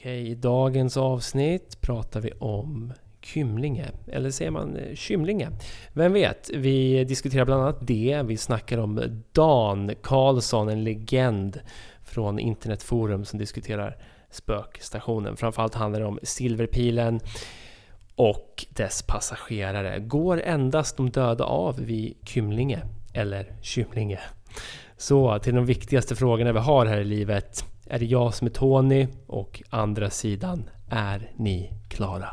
Okej, i dagens avsnitt pratar vi om Kymlinge, eller säger man eh, Kymlinge? Vem vet? Vi diskuterar bland annat det. Vi snackar om Dan Karlsson, en legend från internetforum som diskuterar spökstationen. Framförallt handlar det om Silverpilen och dess passagerare. Går endast de döda av vid Kymlinge eller Kymlinge? Så till de viktigaste frågorna vi har här i livet. Är det jag som är Tony och andra sidan, är ni klara?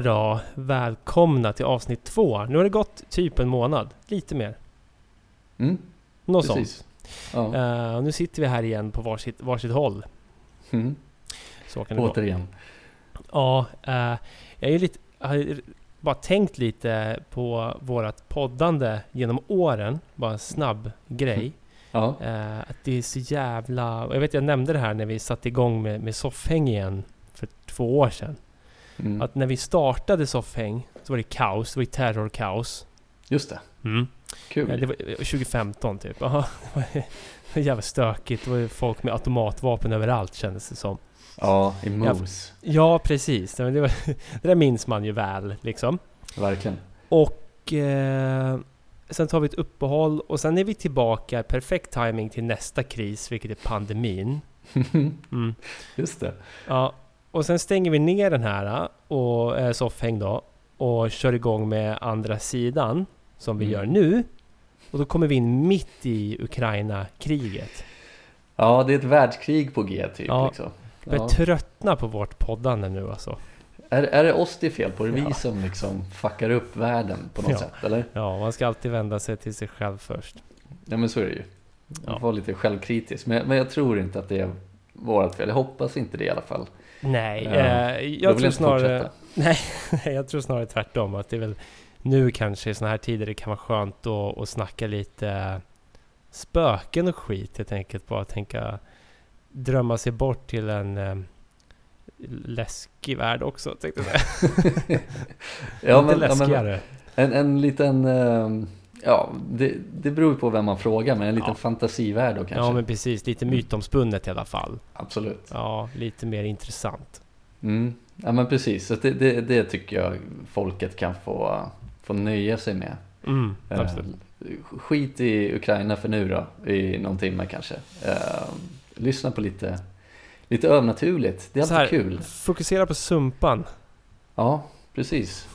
Då, välkomna till avsnitt två. Nu har det gått typ en månad, lite mer. Mm, Något sånt. precis. Ja. Eh, och nu sitter vi här igen på varsitt, varsitt håll. Mm. Så kan det gå. Återigen. Ja, eh, jag är lite, har bara tänkt lite på vårat poddande genom åren. Bara en snabb grej. Ja, Eh, att det är så jävla... Jag vet jag nämnde det här när vi satte igång med, med soffhäng igen för två år sedan. Mm. Att när vi startade soffhäng så var det kaos, det var ju terrorkaos. just det. Mm. Kul. Ja, det var 2015 typ. Ja, det var jävligt stökigt. Det var folk med automatvapen överallt kändes det som. Ja, i mos. Ja, precis. Det, var, det där minns man ju väl liksom. Verkligen. Och eh, sen tar vi ett uppehåll och sen är vi tillbaka. Perfekt timing till nästa kris, vilket är pandemin. Mm. just det. Ja, och sen stänger vi ner den här och eh, soffhäng då och kör igång med andra sidan som vi Mm. gör nu. Och då kommer vi in mitt i Ukraina-kriget. Ja, det är ett världskrig på G typ. Ja. Liksom. Jag börjar Ja. tröttna på vårt poddande nu alltså. Är, är det oss det är fel på? Är det Ja. vi som liksom fuckar upp världen på något Ja. sätt? Eller? Ja, man ska alltid vända sig till sig själv först. Ja, men så är det ju. Man får vara lite självkritisk. Men, men jag tror inte att det är vårt fel. Jag hoppas inte det i alla fall. Nej, Ja. eh, jag tror snarare... Nej, jag tror snarare tvärtom. Att det är väl nu kanske i såna här tider det kan vara skönt att, att snacka lite spöken och skit helt enkelt. Bara tänka drömma sig bort till en eh, läskig värld också tänkte jag säga. Ja, Inte men, ja, men läskigare. en, en liten... ehm, Ja, det, det beror på vem man frågar, men en liten Ja. fantasivärld då kanske. Ja men precis, lite mytomspunnet i alla fall. Absolut. Ja, lite mer intressant. Mm. Ja men precis, så det, det, det tycker jag folket kan få, få nöja sig med. Mm, Eh, absolut. skit i Ukraina för nu då, i någon timme kanske. Eh, lyssna på lite, lite övernaturligt, det är alltid här, kul. Fokusera på sumpan. Ja, precis.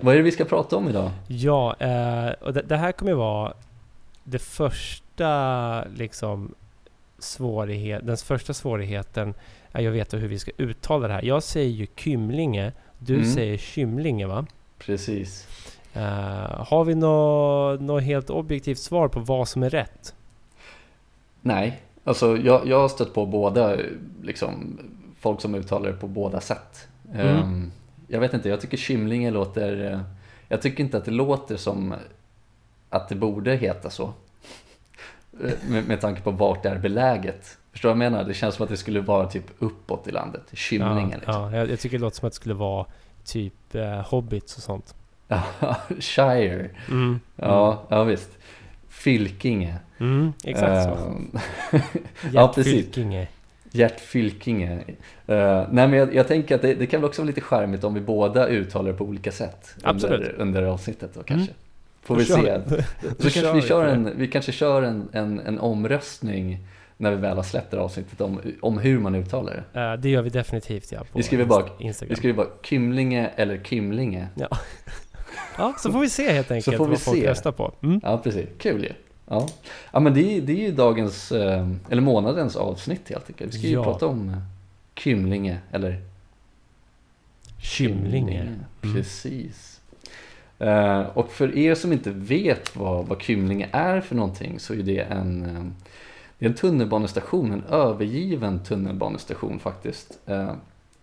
Vad är det vi ska prata om idag? Ja, eh, och det, här kommer ju vara det första liksom svårighet, den första svårigheten är ju att veta hur vi ska uttala det här. Jag säger ju Kymlinge, du Mm. säger Kymlinge va? Precis. Eh, har vi något nå helt objektivt svar på vad som är rätt? Nej, alltså jag, jag har stött på båda, liksom, folk som uttalar det på båda sätt. Mm. Ehm, jag vet inte, jag tycker Kymlinge låter, eh, jag tycker inte att det låter som att det borde heta så. Eh, med, med tanke på vart det är beläget. Förstår du vad jag menar? Det känns som att det skulle vara typ uppåt i landet. Kymlinge ja, liksom. ja, jag, tycker det låter som att det skulle vara typ eh, hobbits och sånt. Shire. Mm. Ja, ja visst. Fylkinge. Mm, exakt så. Ehm, ja, precis. Fylkinge. Gert Fylkinge. Eh, nej men jag, jag tänker att det, det kan väl också vara lite charmigt om vi båda uttalar det på olika sätt Absolut. under, under avsnittet då kanske. Mm. Får vi se. Så kanske kör vi, kör en, vi kanske kör en, en, en omröstning när vi väl har släppt det här avsnittet om, om hur man uttalar det. Eh, det gör vi definitivt ja. På Vi skriver bara- Inst- Instagram. Vi skriver bara Kymlinge eller Kymlinge. Ja, så får vi se helt enkelt får vi vad folk se. röstar på. Mm. Ja precis, kul ju. Ja, ja men det, är- det är ju dagens, eh, eller månadens avsnitt helt enkelt. Vi ska ju Ja. prata om Kymlinge, eller Kymlinge. Mm. Precis. Eh, och för er som inte vet vad, vad Kymlinge är för någonting så är det en, eh, det är en tunnelbanestation, en övergiven tunnelbanestation faktiskt. Eh,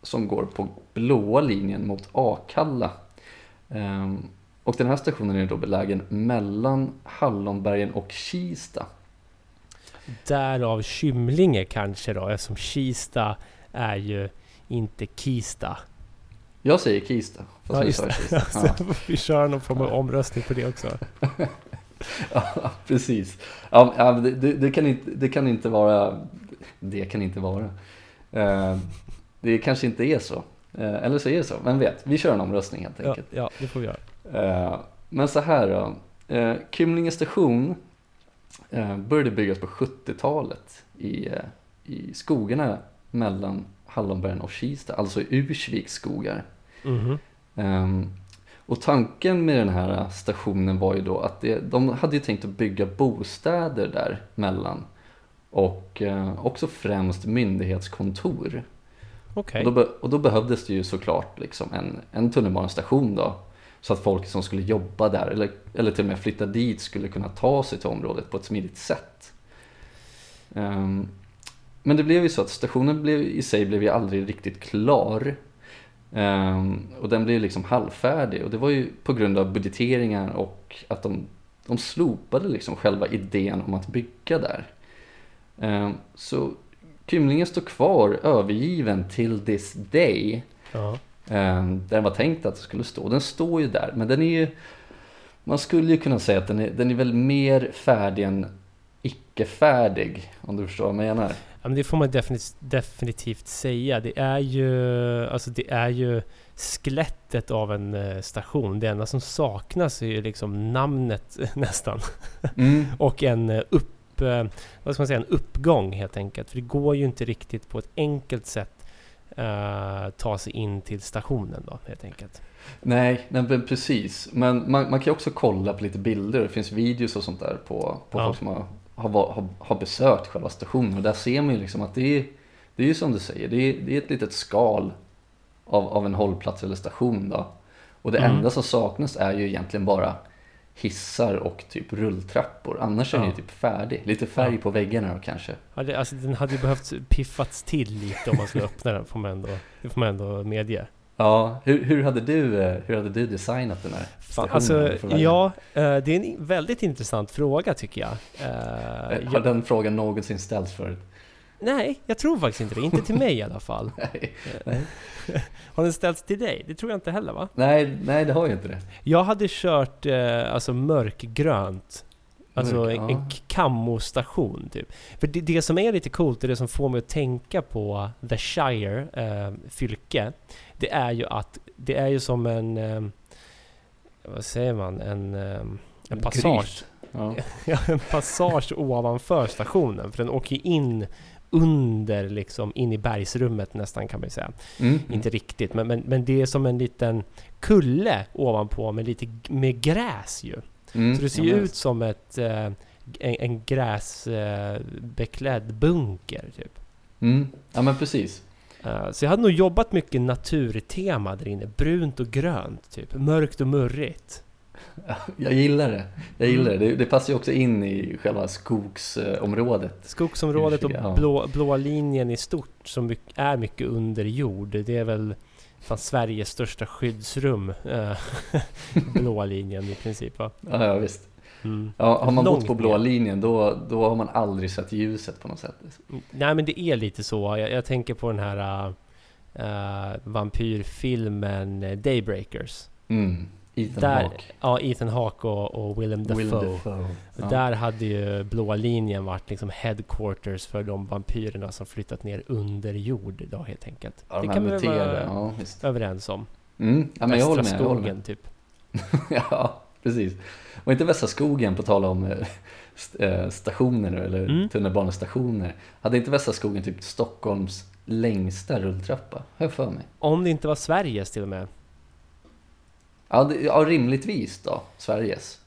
som går på blåa linjen mot Akalla. Eh, och den här stationen är då belägen mellan Hallonbergen och Kista. Därav Kymlinge kanske då, eftersom Kista är ju inte Kista. Jag säger Kista. Ja, just det. Kista. Ja. vi kör någon form av omröstning på det också. ja, precis. Ja, det, det, kan inte, det kan inte vara... Det kan inte vara. Eh, det kanske inte är så. Eh, eller så är det så, vem vet? Vi kör en omröstning helt enkelt. Ja, ja det får vi göra. Eh, men så här då. Kymlinge station började byggas på 70-talet i, i skogarna mellan Hallonbergen och Kista, alltså i Ursviks skogar. Mm -hmm. och tanken med den här stationen var ju då att det, de hade ju tänkt att bygga bostäder där mellan och också främst myndighetskontor. Okay. Och, då, och då behövdes det ju såklart liksom en, en tunnelbanestation då så att folk som skulle jobba där eller, eller till och med flytta dit skulle kunna ta sig till området på ett smidigt sätt. Um, men det blev ju så att stationen blev, i sig blev ju aldrig riktigt klar. Um, och den blev liksom halvfärdig och det var ju på grund av budgeteringar och att de, de slopade liksom själva idén om att bygga där. Um, så Kymlingen står kvar övergiven till this day. Ja. Um, där den var tänkt att det skulle stå. Den står ju där men den är ju Man skulle ju kunna säga att den är, den är väl mer färdig än icke-färdig om du förstår vad jag menar. Ja, men det får man definitivt, definitivt säga. Det är ju, alltså det är ju skelettet av en eh, station. Det enda som saknas är ju liksom namnet nästan. Mm. och en eh, upp, eh, vad ska man säga, en uppgång helt enkelt. För det går ju inte riktigt på ett enkelt sätt uh, ta sig in till stationen då helt enkelt. Nej, nej precis. Men man, man kan ju också kolla på lite bilder. Det finns videos och sånt där på, på ja. folk som har har, har, har besökt själva stationen och där ser man ju liksom att det är, det är ju som du säger, det är, det är ett litet skal av, av en hållplats eller station då. Och det mm. enda som saknas är ju egentligen bara hissar och typ rulltrappor. Annars är den ju typ färdig. Lite färg ja. på väggarna då kanske. Ja, det, alltså, den hade ju behövt piffats till lite om man skulle öppna den, får man ändå, det får man ändå medge. Ja, hur, hur, hade du, eh, hur hade du designat den här stationen? Alltså, ja, eh, det är en väldigt intressant fråga tycker jag. Eh, har den frågan någonsin ställts förut? Nej, jag tror faktiskt inte det. Inte till mig i alla fall. nej, nej. Har den ställts till dig? Det tror jag inte heller va? Nej, nej det har ju inte det. Jag hade kört alltså mörkgrönt Alltså Mörk, en, en kammostation typ. För det, det, som är lite coolt och det som får mig att tänka på The Shire, eh, fylke, det är ju att det är ju som en... Eh, vad säger man? En, eh, en passage. Ja. ja, en passage ovanför stationen. För den åker in under, liksom in i bergsrummet nästan kan man säga. Mm. Inte riktigt, men, men, men det är som en liten kulle ovanpå med lite med gräs ju. Mm, så det ser ju ut som ett, eh, en, en gräsbeklädd bunker typ. Mm. Ja men precis. Uh, så jag hade nog jobbat mycket naturtema där inne. Brunt och grönt typ. Mörkt och murrigt. Jag gillar det. Jag gillar det. det. Det passar ju också in i själva skogsområdet. Skogsområdet och blå, blå linjen i stort som är mycket under jord. Det är väl fan Sveriges största skyddsrum. Eh, blå linjen i princip va? Ja, ja visst. Mm. Ja, har man bott på blå linjen då, då har man aldrig sett ljuset på något sätt. Mm, nej men det är lite så. Jag, jag tänker på den här uh, vampyrfilmen Daybreakers. Mm. Ethan där, Hawke. Ja, Ethan Hawke och, och Willem Dafoe. Willem Dafoe. Ja. Där hade ju blåa linjen varit liksom headquarters för de vampyrerna som flyttat ner under jord idag helt enkelt. Ja, det kan vi vara ja, överens om. Mm. Ja, men jag håller med. Västra skogen typ. ja, precis. Och inte Västra skogen på tal om eh, eh, stationer eller mm. tunnelbanestationer. Hade inte Västra skogen typ Stockholms längsta rulltrappa? Jag för mig. Om det inte var Sveriges till och med. Ja, det, ja rimligtvis då, Sveriges.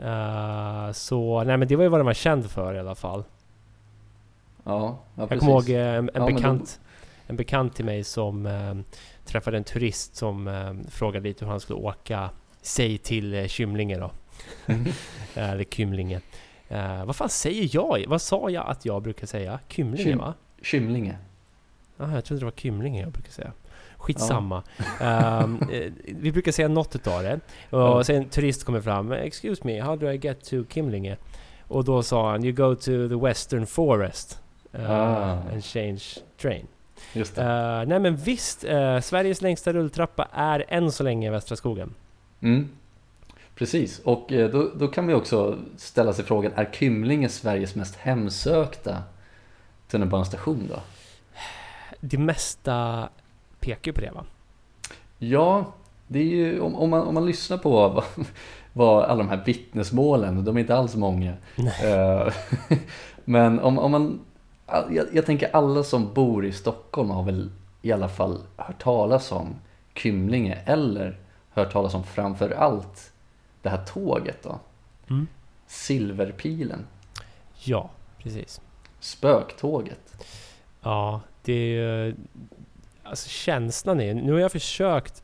Uh, så, nej men det var ju vad den var känd för i alla fall. Ja, ja Jag kommer ihåg eh, en, en ja, bekant, en bekant till mig som eh, träffade en turist som eh, frågade lite hur han skulle åka, säg till eh, Kymlinge då. Eller Kymlinge. Eh, vad fan säger jag? Vad sa jag att jag brukar säga? Kymlinge Kym- va? Kymlinge. Ah, jag trodde det var Kymlinge jag brukar säga. Skitsamma. Ehm, eh, vi brukar säga något utav det. Och Ja. sen en turist kommer fram. Excuse me, how do I get to Kymlinge? Och då sa han, you go to the western forest. Uh, Ah. And change train. Just det. Uh, nej men visst, eh, Sveriges längsta rulltrappa är än så länge Västra skogen. Mm. Precis, och eh, då, då kan vi också ställa sig frågan, är Kymlinge Sveriges mest hemsökta tunnelbanestation då? Det mesta pekar ju på det va? Ja, det är ju, om, om, man, om man lyssnar på vad, vad alla de här vittnesmålen, de är inte alls många. Eh, Men om, om man, jag, jag tänker alla som bor i Stockholm har väl i alla fall hört talas om Kymlinge eller hört talas om framför allt det här tåget då. Mm. Silverpilen, Ja, precis. spöktåget. Ja, det är ju... Alltså känslan är... Nu har jag försökt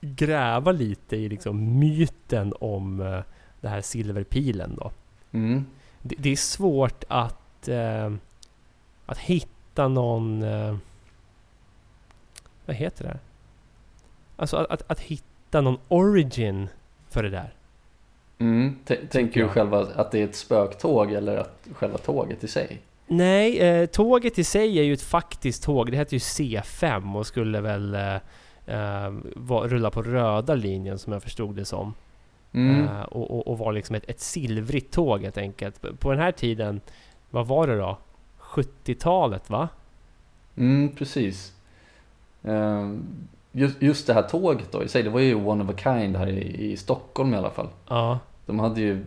gräva lite i liksom myten om eh, det här silverpilen då. Mm. Det, det är svårt att, eh, att hitta någon... Eh, vad heter det? Alltså att, att, att hitta någon origin för det där. Mm. Tänker du själva att det är ett spöktåg eller att själva tåget i sig? Nej, eh, tåget i sig är ju ett faktiskt tåg. Det heter ju C5 och skulle väl eh, eh, va, rulla på röda linjen som jag förstod det som. Mm. Eh, och, och, och var liksom ett, ett silvrigt tåg helt enkelt. På den här tiden, vad var det då? 70-talet va? Mm, precis. Ehm, Just, just det här tåget då i sig, det var ju one of a kind här i, i Stockholm i alla fall. Ja, De hade ju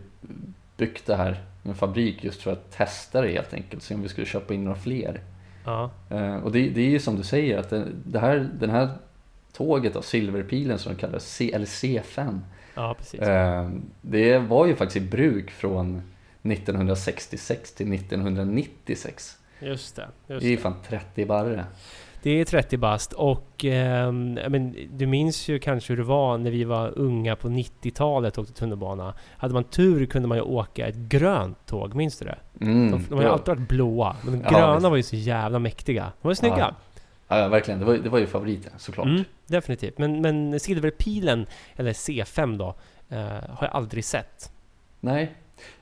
byggt det här en fabrik just för att testa det helt enkelt, se om vi skulle köpa in några fler. ja, Eh, och det, det är ju som du säger, att det, det här, den här tåget då, Silverpilen som de kallar C, eller C5, ja precis. eh, det var ju faktiskt i bruk från 1966 till 1996. Just det. Just Det är ju fan 30 barre. Det är 30 bast och ja, men, du minns ju kanske hur det var när vi var unga på 90-talet och åkte tunnelbana. Hade man tur kunde man ju åka ett grönt tåg, minns du det? Mm, De, de har ju alltid varit blåa, men de Ja, gröna visst. var ju så jävla mäktiga. De var ju snygga. Ja, ja, verkligen. Det var, det var ju favoriten såklart. Mm, definitivt. Men, men Silverpilen, eller C5 då, eh, har jag aldrig sett. Nej,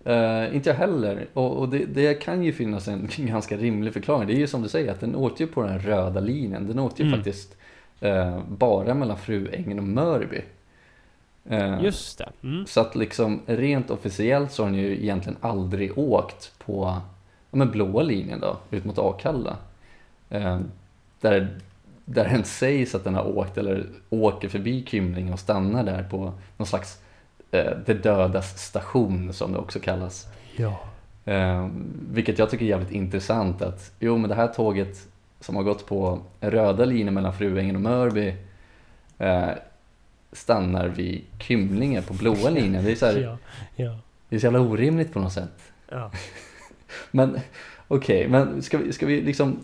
eh, inte jag heller. Och, och det, det kan ju finnas en ganska rimlig förklaring. Det är ju som du säger, att den åkte ju på den röda linjen. Den åkte ju Mm. faktiskt eh, bara mellan Fruängen och Mörby. Eh, Just det. Mm. Så att liksom rent officiellt så har den ju egentligen aldrig åkt på ja, men blåa linjen då, ut mot Akalla. Där, där den sägs att den har åkt eller åker förbi Kymlinge och stannar där på någon slags eh, det dödas station som det också kallas. Ja. Eh, vilket jag tycker är jävligt intressant att jo men det här tåget som har gått på röda linjen mellan Fruängen och Mörby eh, stannar vid Kymlinge på blåa linjen. Det är, så här, Ja. Ja. det är så jävla orimligt på något sätt. ja. Men okej, men ska vi, ska vi liksom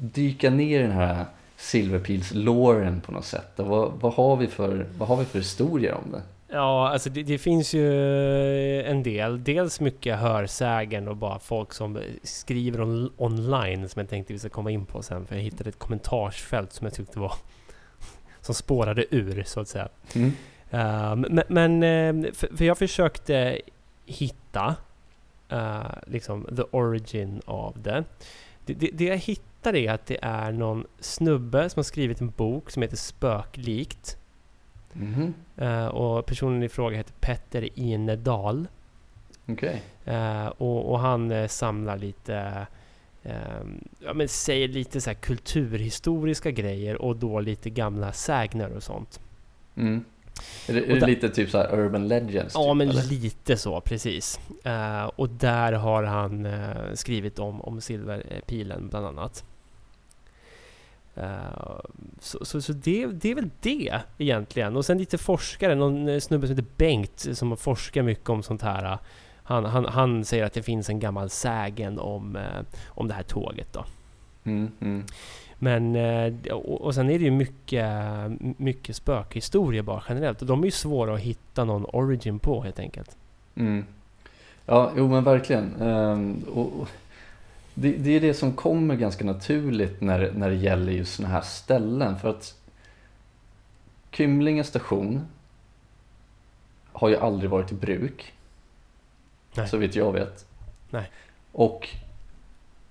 dyka ner i den här Silverpils-låren på något sätt? Och vad, vad, har vi för, vad har vi för historier om det? Ja, alltså det, det finns ju en del. Dels mycket hörsägen och bara folk som skriver on, online som jag tänkte vi ska komma in på sen. För jag hittade ett kommentarsfält som jag tyckte var... Som spårade ur, så att säga. Mm. Uh, men, men eh, för, för jag försökte hitta eh, liksom the origin av det. Det, det. det jag hittade är att det är någon snubbe som har skrivit en bok som heter Spöklikt. Eh, och personen i fråga heter Petter Inedal. Okej. Eh, och, och han eh, samlar lite, eh, ja men säger lite så kulturhistoriska grejer och då lite gamla sägner och sånt. Mm. Är det, är det lite typ så här urban legends? Ja typ, men eller? lite så, precis. Eh, och där har han eh, skrivit om, om silverpilen bland annat. Eh, så så, så det, det är väl det egentligen. Och sen lite forskare, någon eh, snubbe som heter Bengt som forskar mycket om sånt här. Han, han, han säger att det finns en gammal sägen om, eh, om det här tåget då. Mm, mm. Men, och, och sen är det ju mycket, mycket spökhistorier bara generellt. Och de är ju svåra att hitta någon origin på helt enkelt. Mm. Ja, jo men verkligen. Och, och det, det är det som kommer ganska naturligt när, när det gäller just sådana här ställen. För att Kymlinge station har ju aldrig varit i bruk. Nej. Så vitt jag vet. Nej. Och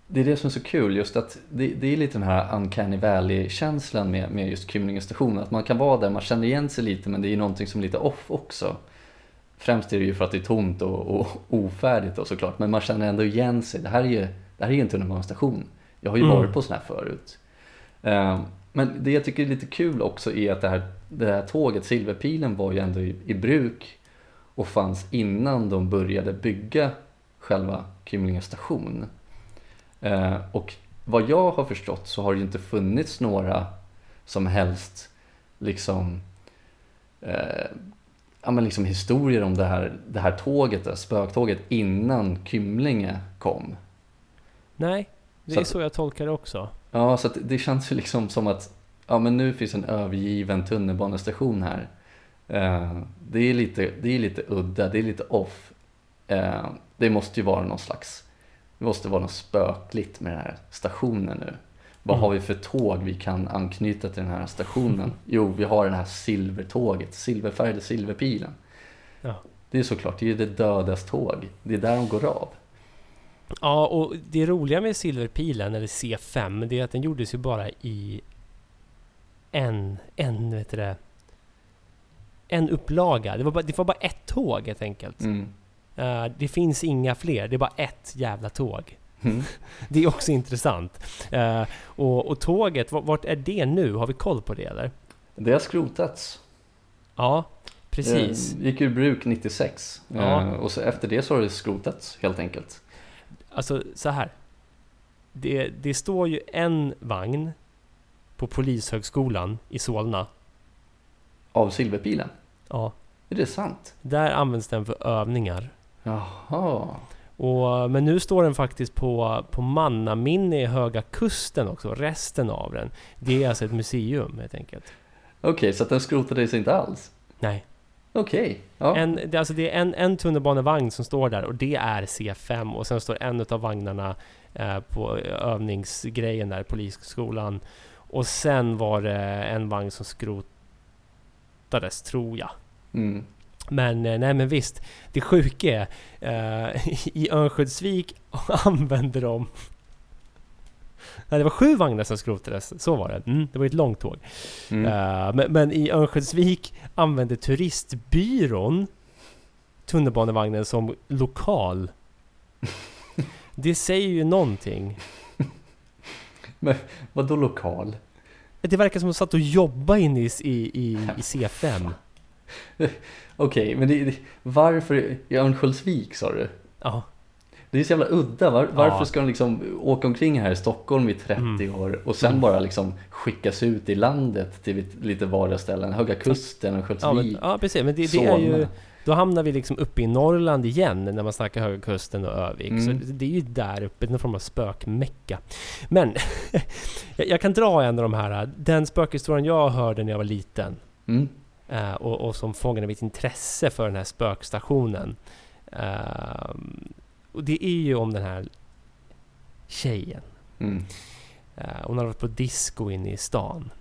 det är det som är så kul, just att det, det är lite den här uncanny valley-känslan med, med just Kymlinge station. Att man kan vara där, man känner igen sig lite men det är någonting som är lite off också. Främst är det ju för att det är tomt och, och ofärdigt då såklart, men man känner ändå igen sig. Det här är ju, det här är ju en tunnelbanestation. Jag har ju Mm. varit på sån här förut. Ehm, men det jag tycker är lite kul också är att det här, det här tåget, Silverpilen, var ju ändå i, i bruk och fanns innan de började bygga själva Kymlinge station. Eh, och vad jag har förstått så har det ju inte funnits några som helst liksom, eh, ja, men liksom historier om det här, det här tåget, det här spöktåget innan Kymlinge kom. Nej, det Så är att- så jag tolkar det också. Ja, så det känns ju liksom som att ja, men nu finns en övergiven tunnelbanestation här. Eh, det, är lite, det är lite udda, det är lite off. Eh, det måste ju vara någon slags, det måste vara något spökligt med den här stationen nu. Vad Mm. har vi för tåg vi kan anknyta till den här stationen? Jo, vi har det här silvertåget, silverfärgade silverpilen. Ja. Det är såklart, det är det dödas tåg. Det är där de går av. Ja, och det roliga med Silverpilen, eller C5, det är att den gjordes ju bara i en, en, vet du det, en upplaga. Det var, bara, det var bara ett tåg helt enkelt. Mm. Eh, det finns inga fler, det är bara ett jävla tåg. Mm. Det är också intressant. Eh, och, och tåget, vart, är det nu? Har vi koll på det eller? Det har skrotats. Ja, precis. Eh, gick ur bruk 96 Ja. eh, och så efter det så har det skrotats helt enkelt. Alltså så här. Det, det står ju en vagn på Polishögskolan i Solna. Av silverpilen? Ja, Är det sant? där används den för övningar. Jaha. Och, men nu står den faktiskt på, på mannaminne i Höga Kusten också, resten av den. Det är alltså ett museum helt enkelt. Okej, så att den skrotades inte alls? Nej, Okej. Ja. en, det, alltså det är en, en tunnelbanevagn som står där och det är C5 och sen står en av vagnarna eh, på övningsgrejen där, Polisskolan. Och sen var det en vagn som skrotades, tror jag. Mm. Men eh, nej men visst, det sjuka är eh, i Örnsköldsvik använde de Nej, det var sju vagnar som skrotades, så var det. Mm, det var ett långt tåg. Mm. Eh, men, men i Örnsköldsvik använde turistbyrån tunnelbanevagnen som lokal. Det säger ju någonting. Vadå lokal? Det verkar som att de satt och jobbade inne i, i, i, i C5. Okej, men det, det, varför i Örnsköldsvik sa du? Ja, Det är så jävla udda. Var, varför Ja. ska de liksom åka omkring här i Stockholm i 30 Mm. år och sen Mm. bara liksom skickas ut i landet till lite- vardagsställen? Höga Kusten, ja, Örnsköldsvik, men, ja precis. Men det, det är ju... Då hamnar vi liksom uppe i Norrland igen när man snackar Höga Kusten och Övik. Mm. Så det, det är ju där uppe, någon form av spökmecka. Men jag, kan dra en av de här. Den spökhistorien jag hörde när jag var liten Mm. eh, och, och som fångade mitt intresse för den här spökstationen. Ehm, och det är ju om den här tjejen. Mm. Eh, hon hade varit på disco inne i stan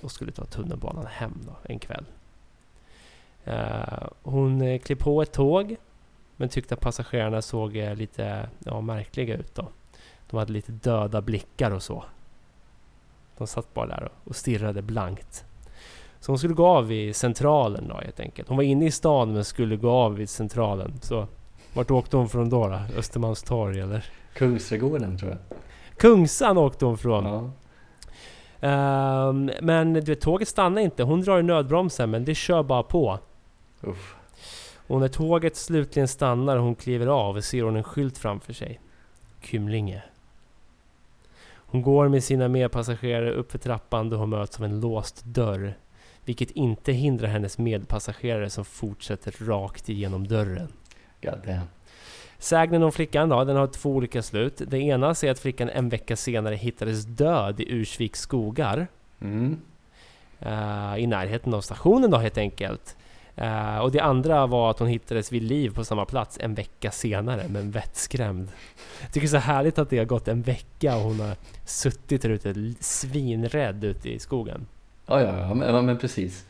och skulle ta tunnelbanan hem då, en kväll. Eh, hon eh, klev på ett tåg men tyckte att passagerarna såg lite ja, märkliga ut då. De hade lite döda blickar och så. De satt bara där och- och stirrade blankt. Så hon skulle gå av i centralen då helt enkelt. Hon var inne i stan men skulle gå av vid centralen. Så vart åkte hon från då? då? Östermalmstorg eller? Kungsträdgården tror jag. Kungsan åkte hon från. Ja. Ehm, men du vet, tåget stannar inte. Hon drar i nödbromsen men det kör bara på. Uff. Och när tåget slutligen stannar och hon kliver av ser hon en skylt framför sig. Kymlinge. Hon går med sina medpassagerare upp för trappan då hon möts av en låst dörr. Vilket inte hindrar hennes medpassagerare som fortsätter rakt igenom dörren. God damn. Sägnen om flickan då, den har två olika slut. Det ena säger att flickan en vecka senare hittades död i Ursviks skogar. Mm. Uh, I närheten av stationen då helt enkelt. Uh, och det andra var att hon hittades vid liv på samma plats en vecka senare, men vettskrämd. Jag tycker det är så härligt att det har gått en vecka och hon har suttit där ute svinrädd ute i skogen. Ja, ja, ja men, men precis.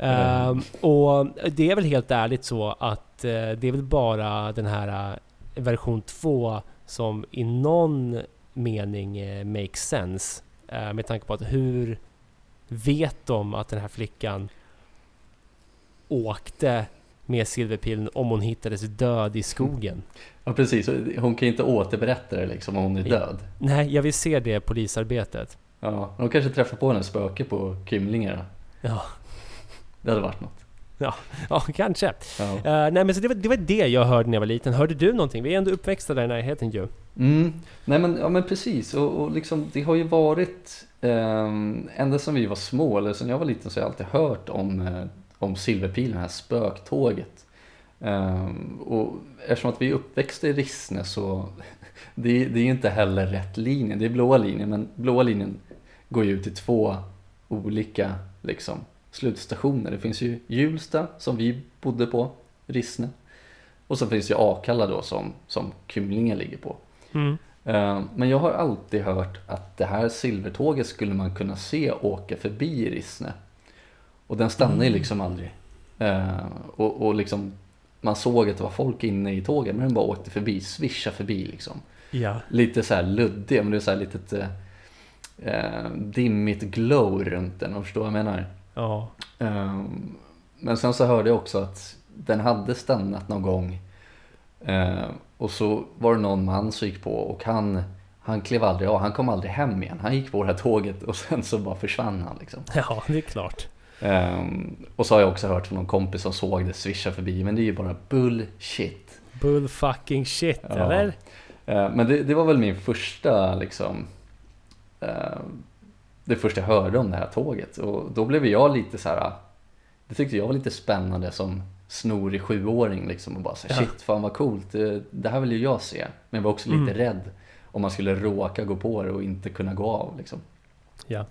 Uh, och det är väl helt ärligt så att uh, det är väl bara den här uh, version 2 som i någon mening makes sense. med tanke på att hur vet de att den här flickan åkte med silverpilen om hon hittades död i skogen? Ja precis, hon kan ju inte återberätta det liksom om hon är död. Nej, jag vill se det polisarbetet. Ja, de kanske träffar på en spöke på Kymlinge då. Ja. Det hade varit något. Ja, ja kanske. Ja. Uh, nej men så det var, det var det jag hörde när jag var liten. Hörde du någonting? Vi är ändå uppväxta där i närheten ju. Mm. Nej men, ja, men precis. Och, och liksom, det har ju varit um, ända sedan vi var små, eller sedan jag var liten, så har jag alltid hört om, uh, om Silverpilen, det här spöktåget. Um, och eftersom att vi är uppväxta i Rissne så det, det är inte heller rätt linje. Det är blåa linjen, men blåa linjen går ju ut i två olika liksom, slutstationer. Det finns ju Hjulsta som vi bodde på, Rissne. Och så finns det Akalla då som, som Kymlinge ligger på. Mm. Eh, men jag har alltid hört att det här silvertåget skulle man kunna se åka förbi Rissne. Och den stannade mm. liksom aldrig. Eh, och, och liksom, man såg att det var folk inne i tåget men den bara åkte förbi, svischa förbi liksom. Ja. Lite så här luddig, men det är så här litet eh, eh, dimmigt glow runt den, om du förstår vad jag menar? Ja. Um, men sen så hörde jag också att den hade stannat någon gång uh, och så var det någon man som gick på och han, han klev aldrig av, han kom aldrig hem igen. Han gick på det här tåget och sen så bara försvann han liksom. Ja, det är klart. Um, och så har jag också hört från någon kompis som såg det svischa förbi, men det är ju bara bullshit. Bull fucking shit, ja. eller? Uh, men det, det, var väl min första liksom uh, det första jag hörde om det här tåget och då blev jag lite så här. Det tyckte jag var lite spännande som snorig sjuåring liksom och bara så här, ja. shit fan vad coolt, det, det, här vill ju jag se. Men jag var också lite mm. rädd om man skulle råka gå på det och inte kunna gå av liksom. Ja.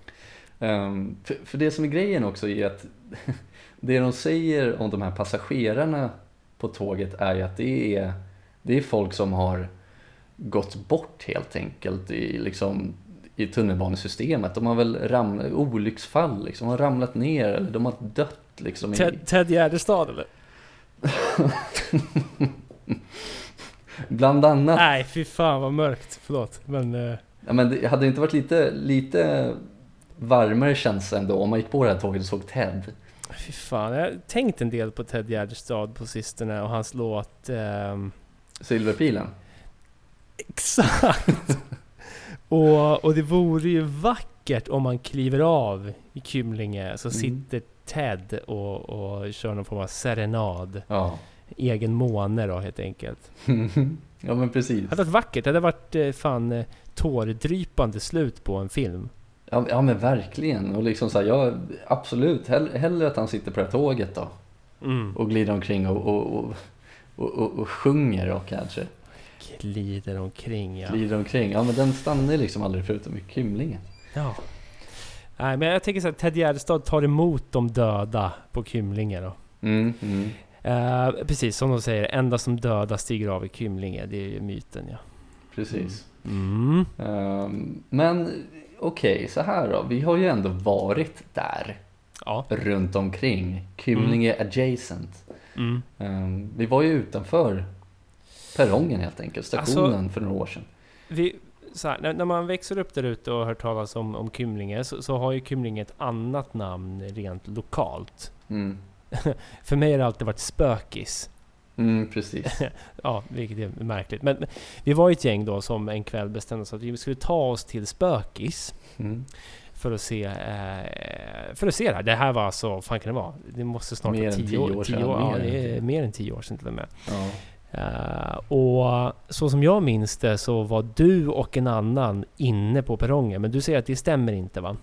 Um, för, för, det som är grejen också är att det de säger om de här passagerarna på tåget är ju att det är, det är folk som har gått bort helt enkelt i liksom i tunnelbanesystemet. De har väl ramlat, olycksfall liksom, har ramlat ner eller de har dött liksom. Ted, i... Ted Gärdestad eller? Bland annat. Nej, fy fan vad mörkt. Förlåt, men... Uh... Ja, men det hade inte varit lite, lite varmare känsla ändå om man gick på det här tåget och såg Ted? Fy fan, jag har tänkt en del på Ted Gärdestad på sistone och hans låt... Um... Silverpilen? Exakt! Och, och det vore ju vackert om man kliver av i Kymlinge så mm. sitter Ted och, och kör någon form av serenad. Ja. Egen måne då helt enkelt. ja men precis. Det hade varit vackert. Det hade varit eh, fan eh, tårdrypande slut på en film. Ja, ja men verkligen. Och liksom så här, jag, absolut, hell, hellre att han sitter på det här tåget då. Mm. Och glider omkring och, och, och, och, och sjunger då kanske. Glider omkring ja. Glider omkring, ja men den stannar liksom aldrig förutom i Kymlinge. Ja. Nej men jag tänker så att Ted Gärdestad tar emot de döda på Kymlinge då. Mm, mm. Uh, precis som de säger, enda som döda stiger av i Kymlinge. Det är ju myten ja. Precis. Mm. Um, men okej, okay, så här då. Vi har ju ändå varit där. Ja. Runt omkring. Kymlinge mm. adjacent. Um, vi var ju utanför perrongen helt enkelt, stationen alltså, för några år sedan. Vi, här, när, när, man växer upp där ute och har hört talas om, om Kymlinge så, så, har ju Kymlinge ett annat namn rent lokalt. Mm. för mig har det alltid varit Spökis. Mm, precis. ja, vilket är märkligt. Men, men, vi var ett gäng då som en kväll bestämde oss att vi skulle ta oss till Spökis. Mm. För att se, eh, för att se det här. Det här var alltså, fan kan det vara? Det måste snart vara tio, år, tio år, år Ja, det är mer än tio år sedan till och med. Ja. Uh, och så som jag minns det så var du och en annan inne på perrongen. Men du säger att det stämmer inte va?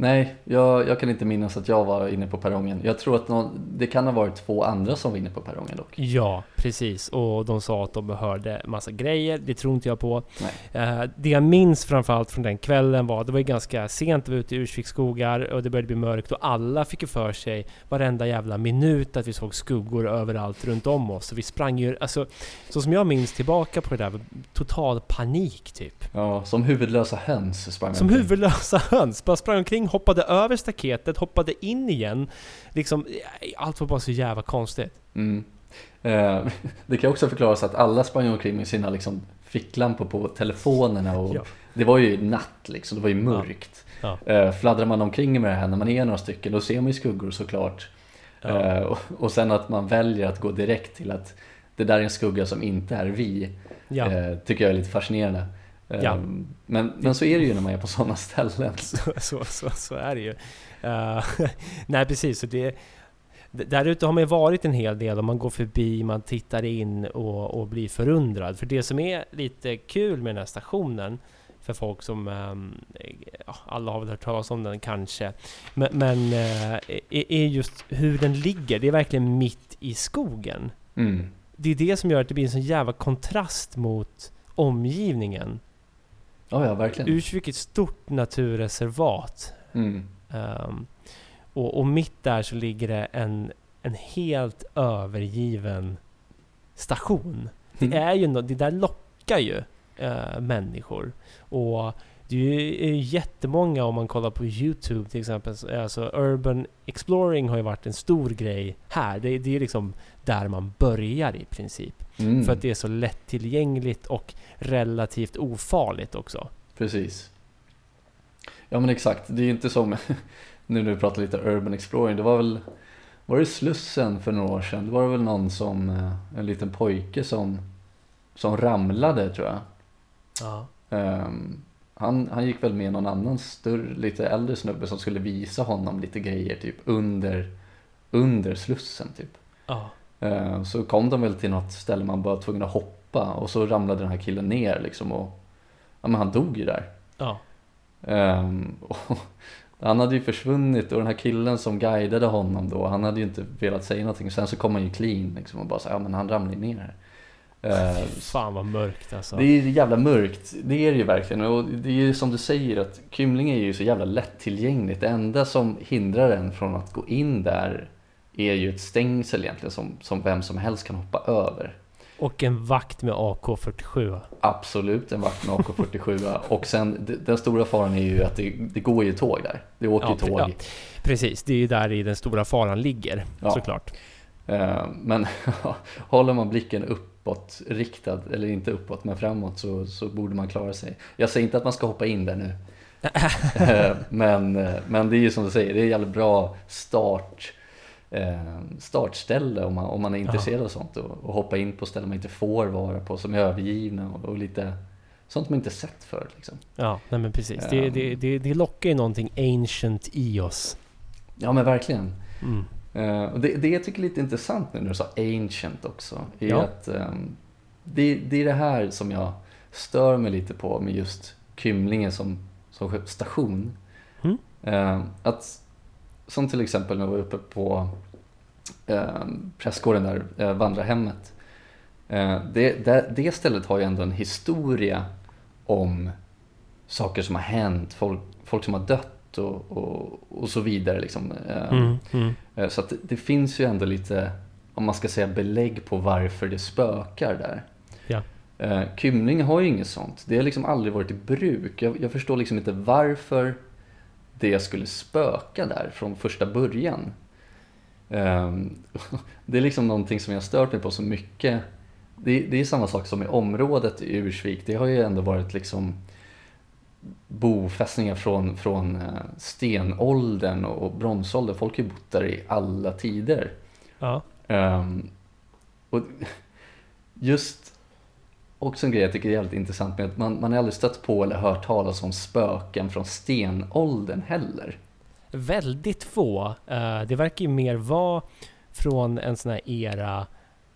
Nej, jag, jag kan inte minnas att jag var inne på perrongen. Jag tror att någon, det kan ha varit två andra som var inne på perrongen dock. Ja, precis. Och de sa att de hörde massa grejer. Det tror inte jag på. Nej. Eh, det jag minns framförallt från den kvällen var, det var ju ganska sent, vi var ute i Ursviks skogar och det började bli mörkt och alla fick ju för sig varenda jävla minut att vi såg skuggor överallt runt om oss. Och vi sprang ju, alltså, så som jag minns tillbaka på det där, total panik typ. Ja, som huvudlösa höns sprang Som omkring. huvudlösa höns. Bara sprang omkring, hoppade över staketet, hoppade in igen. Liksom, allt var bara så jävla konstigt. Mm. Eh, det kan också förklaras att alla sprang omkring med sina liksom, ficklampor på telefonerna och Ja. det var ju natt liksom, det var ju mörkt. Ja. Eh, fladdrar man omkring med det här när man är några stycken då ser man ju skuggor såklart. Ja. Eh, och, och sen att man väljer att gå direkt till att det där är en skugga som inte är vi. Ja. Eh, tycker jag är lite fascinerande. Eh, Ja. men, men så är det ju när man är på sådana ställen. Så, så, så, så är det ju. Eh, nej precis, så det, där ute har man ju varit en hel del och man går förbi, man tittar in och, och blir förundrad. För det som är lite kul med den här stationen, för folk som, ehm, ja, alla har väl hört talas om den kanske, men, men eh, är, är just hur den ligger. Det är verkligen mitt i skogen. Mm. Det är det som gör att det blir en sån jävla kontrast mot omgivningen. Ja, ja, verkligen. Ursvik är ett stort naturreservat. Mm. Ehm, och, och mitt där så ligger det en, en helt övergiven station. Det Mm. är ju nå- det där lockar ju eh, människor. Och det är ju jättemånga om man kollar på Youtube till exempel. så- Alltså Urban Exploring har ju varit en stor grej här. Det, det är liksom där man börjar i princip. Mm. För att det är så lättillgängligt och relativt ofarligt också. Precis. Ja men exakt, det är inte som nu när vi pratar lite urban exploring, det var väl var det Slussen för några år sedan? Det var väl någon som, eh, en liten pojke som, som ramlade tror jag. Ja. Ehm, han, han gick väl med någon annan större, lite äldre snubbe som skulle visa honom lite grejer typ under, under Slussen typ. Ja. Ehm, så kom de väl till något ställe man var tvungen att hoppa och så ramlade den här killen ner liksom och ja men han dog ju där. Ja. Och han hade ju försvunnit och den här killen som guidade honom då, han hade ju inte velat säga någonting. Sen så kom han ju clean liksom och bara så, ja men han ramlade ner här. Ehm, Fan vad mörkt alltså. det är jävla mörkt, det är det ju verkligen. Och det är ju som du säger att Kymlinge är ju så jävla lättillgängligt. Det enda som hindrar en från att gå in där är ju ett stängsel egentligen som, som vem som helst kan hoppa över. Och en vakt med AK47. Absolut en vakt med AK47 och sen den stora faran är ju att det, det går ju tåg där. Det åker Ja, ju tåg. ja. Precis, det är ju där i den stora faran ligger. Ja. Såklart. Eh, Men håller man blicken uppåt riktad, eller inte uppåt men framåt så, så borde man klara sig. Jag säger inte att man ska hoppa in där nu. Eh, men, eh, men det är ju som du säger, det är en jävligt bra start, startställe om man, om man är intresserad av sånt. Och, och hoppa in på ställen man inte får vara på, som är övergivna och, och lite sånt man inte sett förr. Liksom. Ja, nej men precis. Det, Ehm. det, det, det lockar ju någonting ancient i oss. Ja men verkligen. Mm. Eh, och det, det jag tycker är lite intressant nu när du sa ancient också, är Ja. att ehm, det, det är det här som jag stör mig lite på med just Kymlinge som, som station. Mm. Eh, att, som till exempel när jag var uppe på eh, prästgården där, eh, vandrarhemmet. Eh, det, det, det stället har ju ändå en historia om saker som har hänt, folk, folk som har dött och, och, och så vidare. Liksom. Eh, Mm. Mm. Eh, Så att det, det finns ju ändå lite, om man ska säga belägg på varför det spökar där. Ja. Eh, Kymling har ju inget sånt. Det har liksom aldrig varit i bruk. Jag, jag förstår liksom inte varför det skulle spöka där från första början. Ehm, Det är liksom någonting som jag stört mig på så mycket. Det, det är samma sak som i området i Ursvik. Det har ju ändå varit liksom bofästningar från, från eh, stenåldern och bronsåldern. Folk har ju bott där i alla tider. Ja. Ehm, och just också en grej jag tycker är jävligt intressant med att man, man har aldrig stött på eller hört talas om spöken från stenåldern heller. Väldigt få. Eh, det verkar ju mer vara från en sån här era...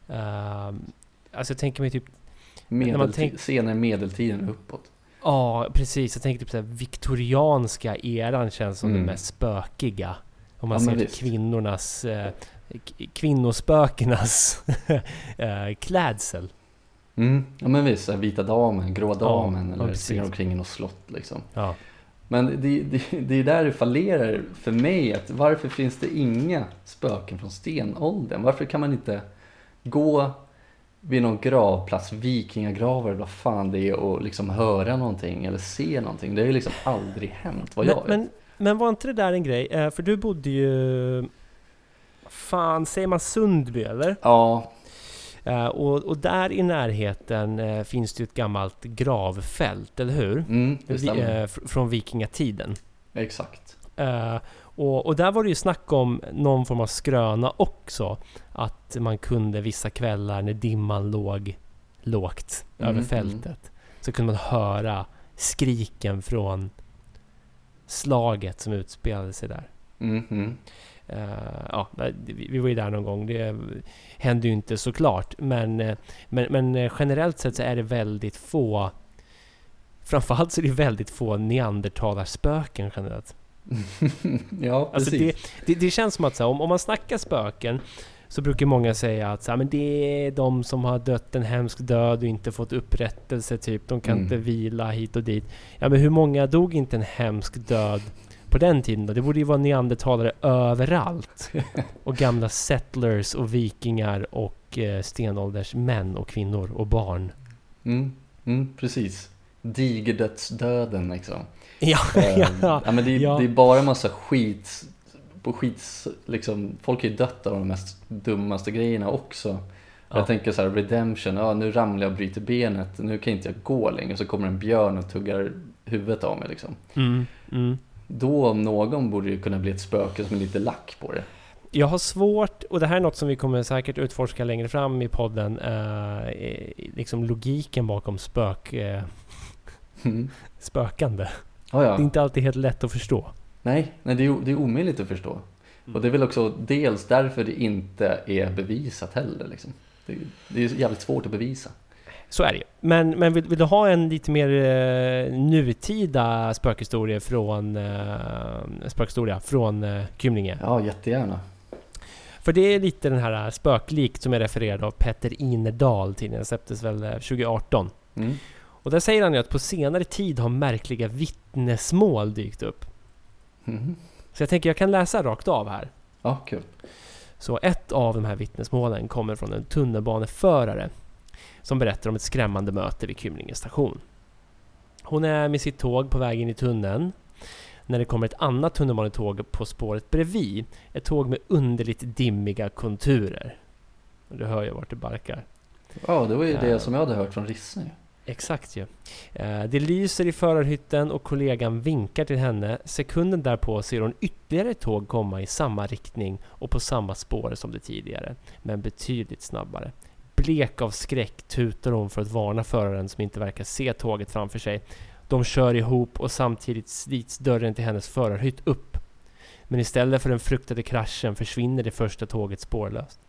ehm, alltså jag tänker mig typ... man Medeltid, tänk- Senare medeltiden uppåt. Ja, precis. Jag tänkte på den viktorianska eran känns som Mm. den mest spökiga. Om man Ja, ser till kvinnornas... Eh, kvinnospökenas eh, klädsel. Mm. Ja men visst, vita damen, grå damen ja, eller precis. springer omkring i något slott liksom. Ja. Men det, det, det är där det fallerar för mig. Att varför finns det inga spöken från stenåldern? Varför kan man inte gå vid någon gravplats, vikingagravar eller vad fan det är och liksom höra någonting eller se någonting? Det har ju liksom aldrig hänt vad jag Men, vet. men, men var inte det där en grej? Eh, för du bodde ju... Fan, säger man Sundby eller? Ja, och, och där i närheten eh, finns det ett gammalt gravfält, eller hur? mm, Vi, eh, fr- från vikingatiden. Exakt. Eh, och, och där var det ju snack om någon form av skröna också. Att man kunde vissa kvällar när dimman låg lågt Mm, över fältet. Så kunde man höra skriken från slaget som utspelade sig där. Mm, mm. Eh, ja, vi var ju där någon gång. Det hände ju inte såklart. Men, eh, men, men eh, generellt sett så är det väldigt få Framförallt så är det väldigt få neandertalarspöken generellt. ja, Alltså precis. det, det, det känns som att så här, om, om man snackar spöken så brukar många säga att så här, men det är de som har dött en hemsk död och inte fått upprättelse typ. De kan Mm. inte vila hit och dit. Ja men hur många dog inte en hemsk död på den tiden då? Det borde ju vara neandertalare överallt. Och gamla settlers och vikingar och eh, stenålders män och kvinnor och barn. Mm, mm, precis. Digerdödsdöden liksom. Ja, Eh, ja. ja, men det, är- ja. det är bara massa skit, på skit, liksom, folk är ju dött av de mest dummaste grejerna också. Ja. Jag tänker så här, redemption, ja nu ramlar jag och bryter benet, nu kan inte jag gå längre, så kommer en björn och tuggar huvudet av mig liksom. Mm, mm. Då om någon borde det kunna bli ett spöke som är lite lack på det. Jag har svårt, och det här är något som vi kommer säkert utforska längre fram i podden, eh, liksom logiken bakom spök, eh, Mm. spökande. Ja, Det är inte alltid helt lätt att förstå. Nej, nej det, är, det är omöjligt att förstå. Och det är väl också dels därför det inte är bevisat heller. Liksom. Det, det är jävligt svårt att bevisa. Så är det ju. Men, men vill, vill du ha en lite mer eh, nutida spökhistoria från, eh, spökhistoria från eh, Kymlinge? Ja, jättegärna. För det är lite den här spöklikt som är refererad av Petter Inerdal. Tidningen släpptes väl eh, 2018. Mm. Och där säger han ju att på senare tid har märkliga vittnesmål dykt upp. Mhm. Så jag tänker jag kan läsa rakt av här. Ja, kul. Så ett av de här vittnesmålen kommer från en tunnelbaneförare som berättar om ett skrämmande möte vid Kymlinge station. Hon är med sitt tåg på väg in i tunneln när det kommer ett annat tunnelbanetåg på spåret bredvid. Ett tåg med underligt dimmiga konturer. Du hör ju vart det barkar. Ja, det var ju Ja. det som jag hade hört från Risse. ju. Exakt ju. Eh, Det lyser i förarhytten och kollegan vinkar till henne. Sekunden därpå ser hon ytterligare ett tåg komma i samma riktning och på samma spår som det tidigare, men betydligt snabbare. Blek av skräck tutar hon för att varna föraren som inte verkar se tåget framför sig. De kör ihop och samtidigt slits dörren till hennes förarhytt upp. Men istället för den fruktade kraschen försvinner det första tåget spårlöst.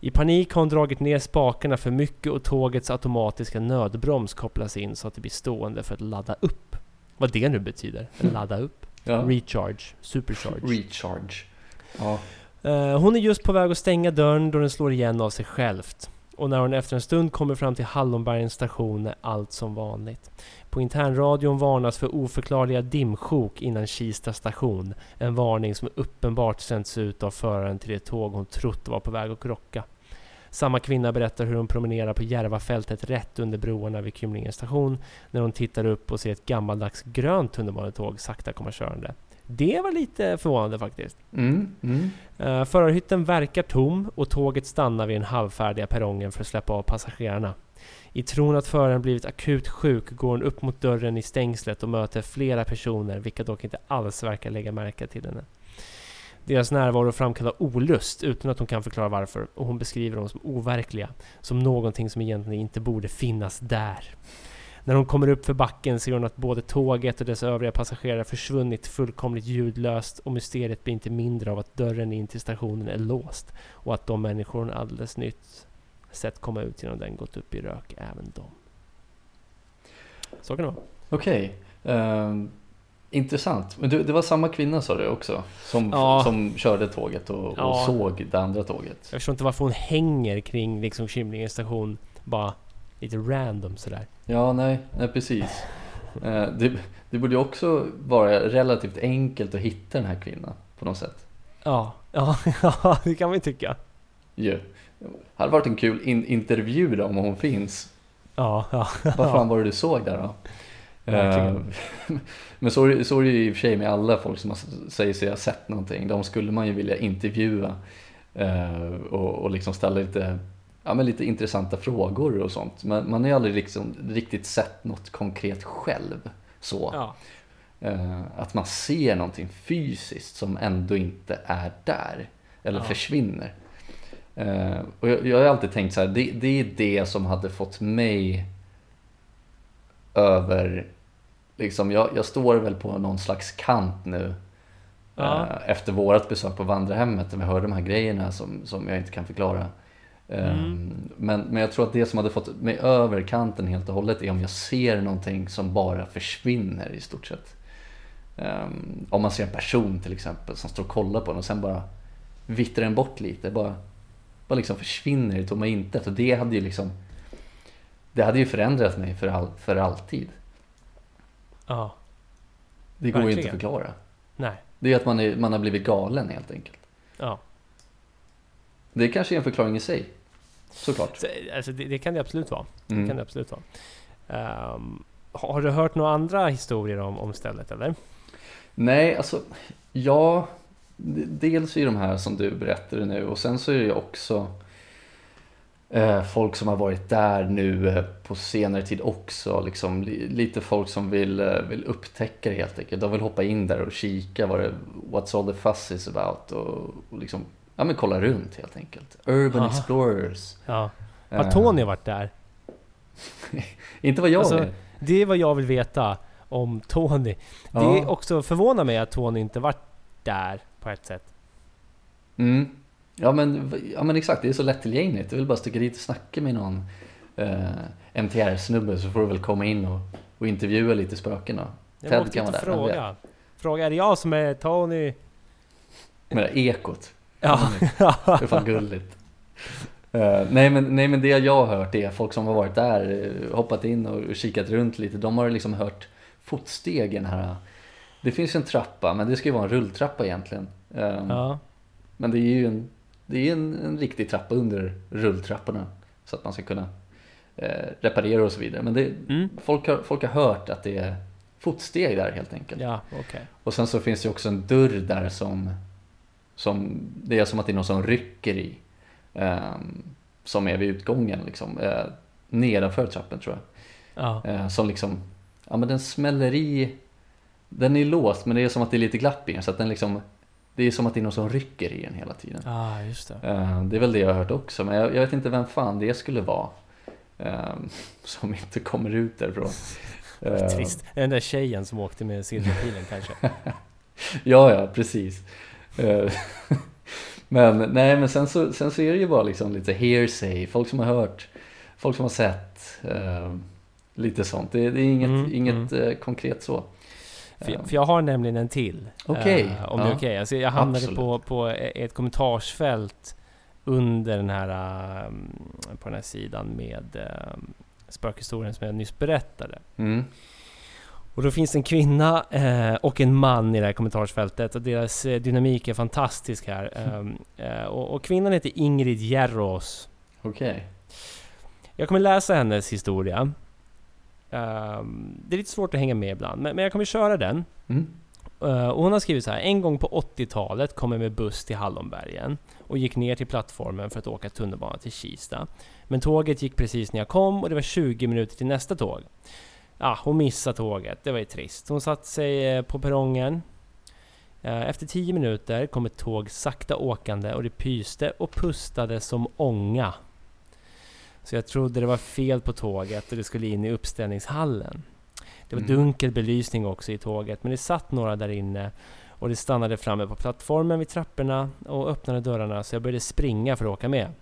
I panik har hon dragit ner spakarna för mycket och tågets automatiska nödbroms kopplas in så att det blir stående för att ladda upp. Vad det nu betyder. Ladda upp. Ja. Recharge. Supercharge. Recharge. Ja. Eh, hon är just på väg att stänga dörren då den slår igen av sig självt. Och när hon efter en stund kommer fram till Hallonbergens station är allt som vanligt. På internradion varnas för oförklarliga dimsjok innan Kista station. En varning som uppenbart sänds ut av föraren till det tåg hon trott var på väg att krocka. Samma kvinna berättar hur hon promenerar på Järvafältet rätt under broarna vid Kymlingens station när hon tittar upp och ser ett gammaldags grönt tunnelbanetåg sakta komma körande. Det var lite förvånande faktiskt. Mm, mm. Uh, förarhytten verkar tom och tåget stannar vid den halvfärdiga perrongen för att släppa av passagerarna. I tron att föraren blivit akut sjuk går hon upp mot dörren i stängslet och möter flera personer, vilka dock inte alls verkar lägga märke till henne. Deras närvaro framkallar olust utan att hon kan förklara varför och hon beskriver dem som overkliga, som någonting som egentligen inte borde finnas där. När hon kommer upp för backen ser hon att både tåget och dess övriga passagerare försvunnit fullkomligt ljudlöst och mysteriet blir inte mindre av att dörren in till stationen är låst och att de människor hon alldeles nytt sett komma ut genom den gått upp i rök, även de. Så kan det vara. Okej. Ehm, intressant. Men du, det var samma kvinna sa du också? Som, Ja. som körde tåget och, och Ja. såg det andra tåget? Jag förstår inte varför hon hänger kring liksom Kymlingens station bara lite random sådär. Ja, nej, nej precis. Eh, det, det borde ju också vara relativt enkelt att hitta den här kvinnan på något sätt. Ja, ja, ja det kan man ju tycka. Ju. hade varit en kul in intervju då om hon finns. Ja, ja. Vad fan var det du såg där då? Eh, Men så det, så är det ju i och för sig med alla folk som säger sig ha sett någonting. De skulle man ju vilja intervjua eh, och, och liksom ställa lite, ja, men lite intressanta frågor och sånt. Men man har ju aldrig liksom riktigt sett något konkret själv. Så. ja. Eh, att man ser någonting fysiskt som ändå inte är där. Eller Ja. försvinner. Eh, och jag, jag har alltid tänkt så här, det, det är det som hade fått mig över, liksom jag, jag står väl på någon slags kant nu. Ja. eh, efter vårat besök på vandrarhemmet, där vi hörde de här grejerna som, som jag inte kan förklara. Mm. Men, men jag tror att det som hade fått mig över kanten helt och hållet är om jag ser någonting som bara försvinner i stort sett. Um, om man ser en person till exempel som står och kollar på den och sen bara vittrar den bort lite. Bara, bara liksom försvinner i tomma intet. Och det hade ju liksom Det hade ju förändrat mig för, all, för alltid. ja. Det går ju inte att förklara. Nej. Det är att man, är, man har blivit galen helt enkelt. Ja. Det kanske är en förklaring i sig. Såklart. Så, alltså, det, det kan det absolut vara. Det Mm. kan det absolut vara. Ehm, har du hört några andra historier om, om stället eller? Nej, alltså ja. Dels är de här som du berättade nu och sen så är det också eh, folk som har varit där nu eh, på senare tid också. Liksom, li, lite folk som vill, eh, vill upptäcka det helt enkelt. De vill hoppa in där och kika vad det, what's all the fuss is about och, och liksom, ja men kolla runt helt enkelt. Urban Aha. explorers. Ja. Har Eh, Tony varit där? Inte vad jag Alltså, vet. Det är vad jag vill veta om Tony. Ja. Det också förvånar mig att Tony inte varit där på ett sätt. Mm. Ja, men, ja men exakt, det är så lättillgängligt. Du vill bara sticka dit och snacka med någon eh, MTR-snubbe så får du väl komma in och, och intervjua lite spöken. Jag Ted kan vara där, fråga. Fråga, är det jag som är Tony? Med det där ekot. Ja. Det är fan gulligt. Eh, nej, men, nej men det jag har hört är folk som har varit där, eh, hoppat in och, kikat runt lite. De har liksom hört fotstegen här. Det finns en trappa, men det ska ju vara en rulltrappa egentligen. Eh, ja. Men det är ju en, det är en, en riktig trappa under rulltrapporna. Så att man ska kunna eh, reparera och så vidare. Men det, Mm. folk, har, folk har hört att det är fotsteg där helt enkelt. Ja, okej. Och sen så finns det också en dörr där som, som det är som att det är någon som rycker i. ehm, som är vid utgången liksom. Eh, nedanför trappen tror jag. Ja. Eh, som liksom, ja men den smäller i. Den är låst men det är som att det är lite glapp i den. Så att den liksom, det är som att det är någon som rycker i den hela tiden. ah, just det. Eh, Det är väl det jag har hört också, men jag, jag vet inte vem fan det skulle vara. eh, Som inte kommer ut därifrån. Eh, Trist. Den där tjejen som åkte med silverpilen kanske. Ja, ja, precis. Eh, Men nej, men sen så, sen så är det ju bara liksom lite hearsay, folk som har hört, folk som har sett, eh, lite sånt. Det, det är inget, Mm, inget eh, konkret så. För, Eh, för jag har nämligen en till. Okej, Eh, om det är ja. okej. Alltså jag hamnade Absolut. på, på ett kommentarsfält under den här, eh, på den här sidan med uh, spökhistorien som jag nyss berättade. Mm, Och då finns en kvinna eh, och en man i det här kommentarsfältet och deras eh, dynamik är fantastisk här. Ehm, eh, och, och kvinnan heter Ingrid Järrås. Okej. Jag kommer läsa hennes historia. Ehm, det är lite svårt att hänga med ibland, men, men jag kommer köra den. Mm. Eh, och hon har skrivit så här. En gång på 80-talet kom jag med buss till Hallonbergen och gick ner till plattformen för att åka tunnelbana till Kista. Men tåget gick precis när jag kom och det var 20 minuter till nästa tåg. Ja, hon missade tåget. Det var ju trist. Hon satte sig eh, på perrongen. Eh, Efter 10 minuter kom ett tåg sakta åkande och det pyste och pustade som ånga. Så jag trodde det var fel på tåget och det skulle in i uppställningshallen. Det var Mm. dunkel belysning också i tåget, men det satt några där inne. Och det stannade framme på plattformen vid trapporna och öppnade dörrarna så jag började springa för att åka med.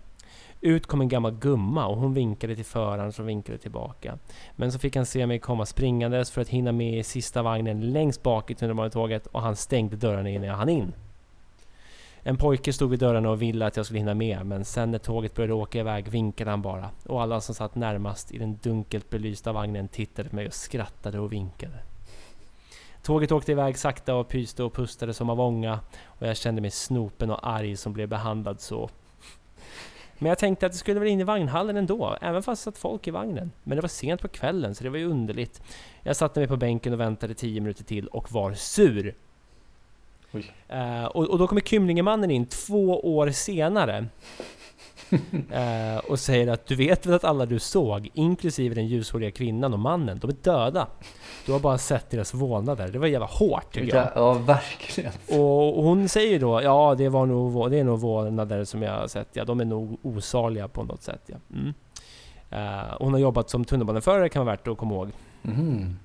Ut kom en gammal gumma och hon vinkade till föraren som vinkade tillbaka. Men så fick han se mig komma springandes för att hinna med i sista vagnen längst bak i tunnelbanetåget och han stängde dörrarna innan jag hann in. En pojke stod vid dörrarna och ville att jag skulle hinna med, men sen när tåget började åka iväg vinkade han bara. Och alla som satt närmast i den dunkelt belysta vagnen tittade på mig och skrattade och vinkade. Tåget åkte iväg sakta och pyste och pustade som av ånga och jag kände mig snopen och arg som blev behandlad så. Men jag tänkte att det skulle väl in i vagnhallen ändå, även fast det satt folk i vagnen. Men det var sent på kvällen så det var ju underligt. Jag satte mig på bänken och väntade tio minuter till och var sur. Uh, och, och, då kommer Kymlingemannen in två år senare. Uh, och säger att du vet väl att alla du såg, inklusive den ljushåriga kvinnan och mannen, de är döda. Du har bara sett deras vålnader. Det var jävla hårt tycker jag. Ja, verkligen. Och, och hon säger då, ja det, var nog, det är nog vålnader som jag har sett. Ja, de är nog osaliga på något sätt. Ja. Mm. Uh, hon har jobbat som tunnelbaneförare kan vara värt att komma ihåg. Mm.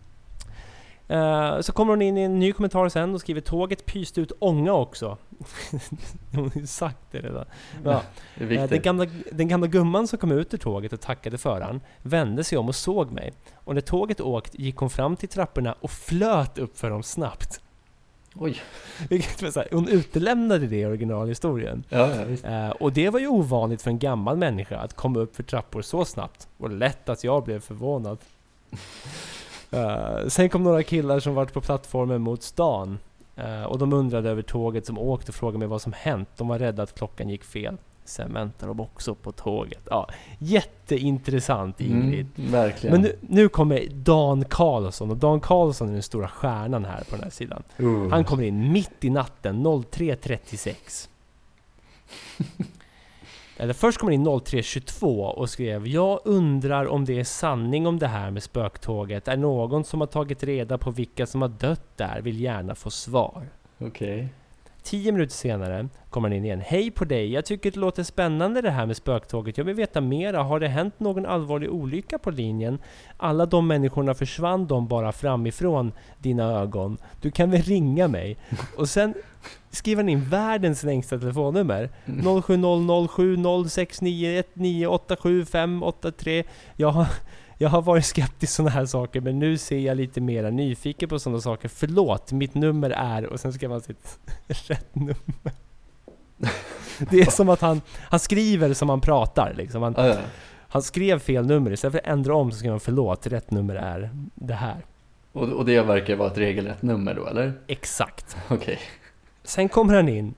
Uh, så kommer hon in i en ny kommentar sen och skriver tåget pyste ut ånga också. hon har ju sagt det redan. Ja. det uh, den, gamla, den gamla gumman som kom ut ur tåget och tackade föraren vände sig om och såg mig. Och när tåget åkt gick hon fram till trapporna och flöt upp för dem snabbt. Oj! hon utelämnade det i originalhistorien. Ja, ja, uh, och det var ju ovanligt för en gammal människa att komma upp för trappor så snabbt. Och lätt att jag blev förvånad. Uh, sen kom några killar som varit på plattformen mot stan. Uh, och de undrade över tåget som åkt och frågade mig vad som hänt. De var rädda att klockan gick fel. Sen väntar de också på tåget. Ja, jätteintressant mm, Ingrid. Mm, verkligen. Men nu, nu, kommer Dan Karlsson och Dan Karlsson är den stora stjärnan här på den här sidan. Uh. Han kommer in mitt i natten 03.36. Eller först kom in 03.22 och skrev Jag undrar om det är sanning om det här med spöktåget. Är någon som har tagit reda på vilka som har dött där vill gärna få svar. Okej. Tio minuter senare kommer han in igen. Hej på dig! Jag tycker det låter spännande det här med spöktåget. Jag vill veta mera. Har det hänt någon allvarlig olycka på linjen? Alla de människorna försvann de bara framifrån dina ögon. Du kan väl ringa mig? Och sen skriver han in världens längsta telefonnummer. 07007691987583. Jag har, jag har varit skeptisk sådana här saker men nu ser jag lite mer nyfiken på sådana saker. Förlåt, mitt nummer är... Och sen skrev han sitt rätt nummer. Det är som att han, han skriver som han pratar liksom. Han, han skrev fel nummer. Istället för att ändra om så skrev han förlåt, rätt nummer är det här. Och, och det verkar vara ett regelrätt nummer då, eller? Exakt. Okej. Okay. Sen kommer han in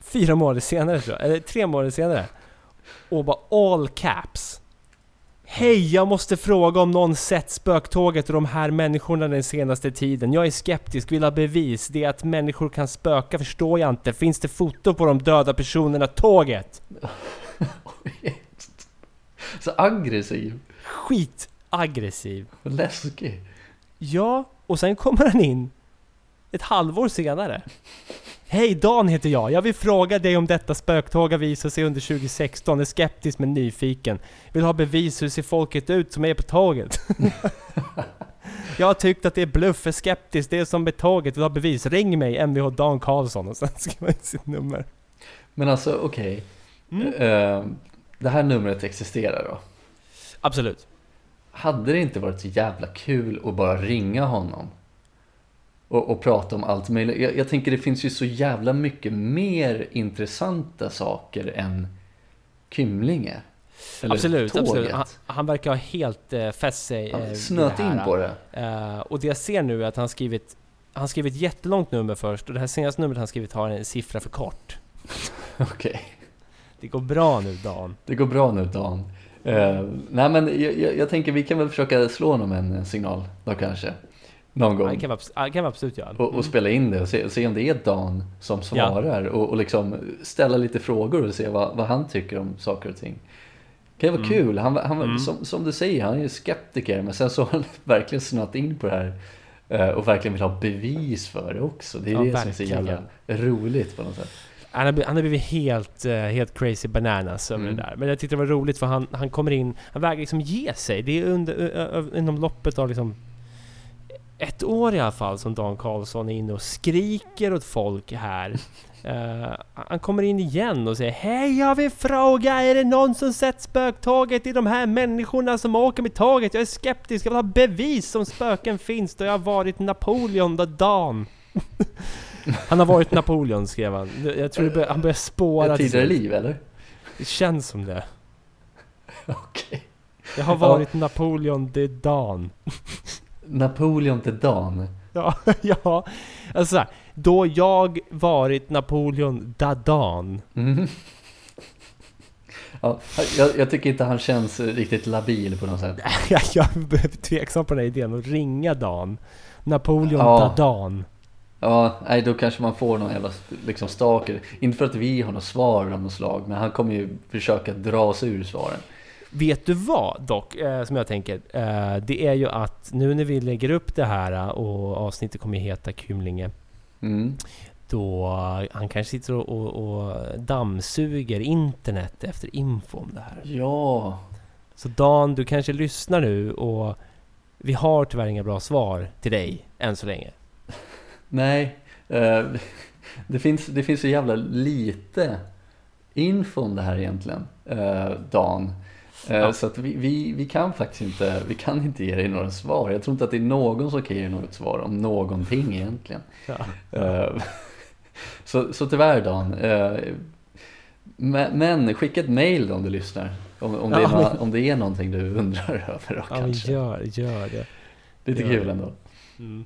fyra månader senare tror jag, eller tre månader senare. Och bara all caps. Hej, jag måste fråga om någon sett spöktåget och de här människorna den senaste tiden. Jag är skeptisk, vill ha bevis. Det att människor kan spöka förstår jag inte. Finns det foto på de döda personerna tåget? Så aggressiv. Skit aggressiv. Läskig. Ja, och sen kommer han in ett halvår senare. Hej, Dan heter jag. Jag vill fråga dig om detta spöktåg har visat sig under 2016. Är skeptisk men nyfiken. Vill ha bevis. Hur ser folket ut som är på tåget? jag har tyckt att det är bluff, är skeptisk. Det är som med tåget. Vill ha bevis. Ring mig, Mvh Dan Karlsson. Och sen skriver man sitt nummer. Men alltså, okej. Okay. Mm. Uh, det här numret existerar då? Absolut. Hade det inte varit så jävla kul att bara ringa honom? Och, och prata om allt möjligt. Jag, jag, tänker det finns ju så jävla mycket mer intressanta saker än Kymlinge. Eller absolut, tåget. absolut. Han, han, verkar ha helt äh, fäst sig äh, Snöt in på det. Uh, och det jag ser nu är att han skrivit han skrivit ett jättelångt nummer först och det här senaste numret han skrivit har en siffra för kort. Okej. Okay. Det går bra nu Dan. Det går bra nu Dan. Uh, nej men jag, jag, jag, tänker vi kan väl försöka slå honom en signal då kanske. Någon gång. det kan vi, kan absolut göra. Och, och, spela in det och se, se, om det är Dan som svarar ja. och, och liksom ställa lite frågor och se vad, vad han tycker om saker och ting. Det vara mm. kul. Han, han, mm. som, som, du säger, han är ju skeptiker men sen så har han verkligen snöat in på det här eh, och verkligen vill ha bevis för det också. Det är ja, det verkligen. som är så jävla roligt på något sätt. Han har, han har blivit helt, uh, helt crazy bananas över mm. det där. Men jag tyckte det var roligt för han, han kommer in, han vägrar liksom ge sig. Det är under, inom loppet av liksom ett år i alla fall som Dan Karlsson är inne och skriker åt folk här. Eh, han kommer in igen och säger Hej jag vill fråga, är det någon som sett spöktåget i de här människorna som åker med tåget? Jag är skeptisk, jag vill ha bevis om spöken finns då jag har varit Napoleon the Dan. han har varit Napoleon skrev han. Jag tror bör, han börjar spåra Ett tidigare liv eller? Det känns som det. Okej. Jag har Ja. varit Napoleon the Dan. Napoleon till Dan. Ja, ja. Alltså så här, då jag varit Napoleon the Dan. Mm. Ja, jag, jag tycker inte han känns riktigt labil på något sätt. jag är tveksam på den här idén att ringa Dan. Napoleon Ja. the Dan. Ja, nej då kanske man får någon jävla liksom stalker. Inte för att vi har något svar av något slag, men han kommer ju försöka dra sig ur svaren. Vet du vad dock, eh, som jag tänker? Eh, det är ju att nu när vi lägger upp det här eh, och avsnittet kommer heta Kymlinge. Mm. Då han kanske sitter och, och, och dammsuger internet efter info om det här. Ja, Så Dan, du kanske lyssnar nu och vi har tyvärr inga bra svar till dig än så länge. nej. eh, det, finns, det finns så jävla lite info om det här egentligen, eh, Dan. Eh, Ja. Så att vi, vi, vi kan faktiskt inte, vi kan inte ge dig några svar. Jag tror inte att det är någon som kan ge dig något svar om någonting egentligen. Ja. Eh, så, så tyvärr Dan. eh, Men, skicka ett mail om du lyssnar. Om, om, det, är, Ja, nå- men- om det är någonting du undrar över då, Ja, kanske. gör, gör det. Lite gör kul det. ändå. Mm.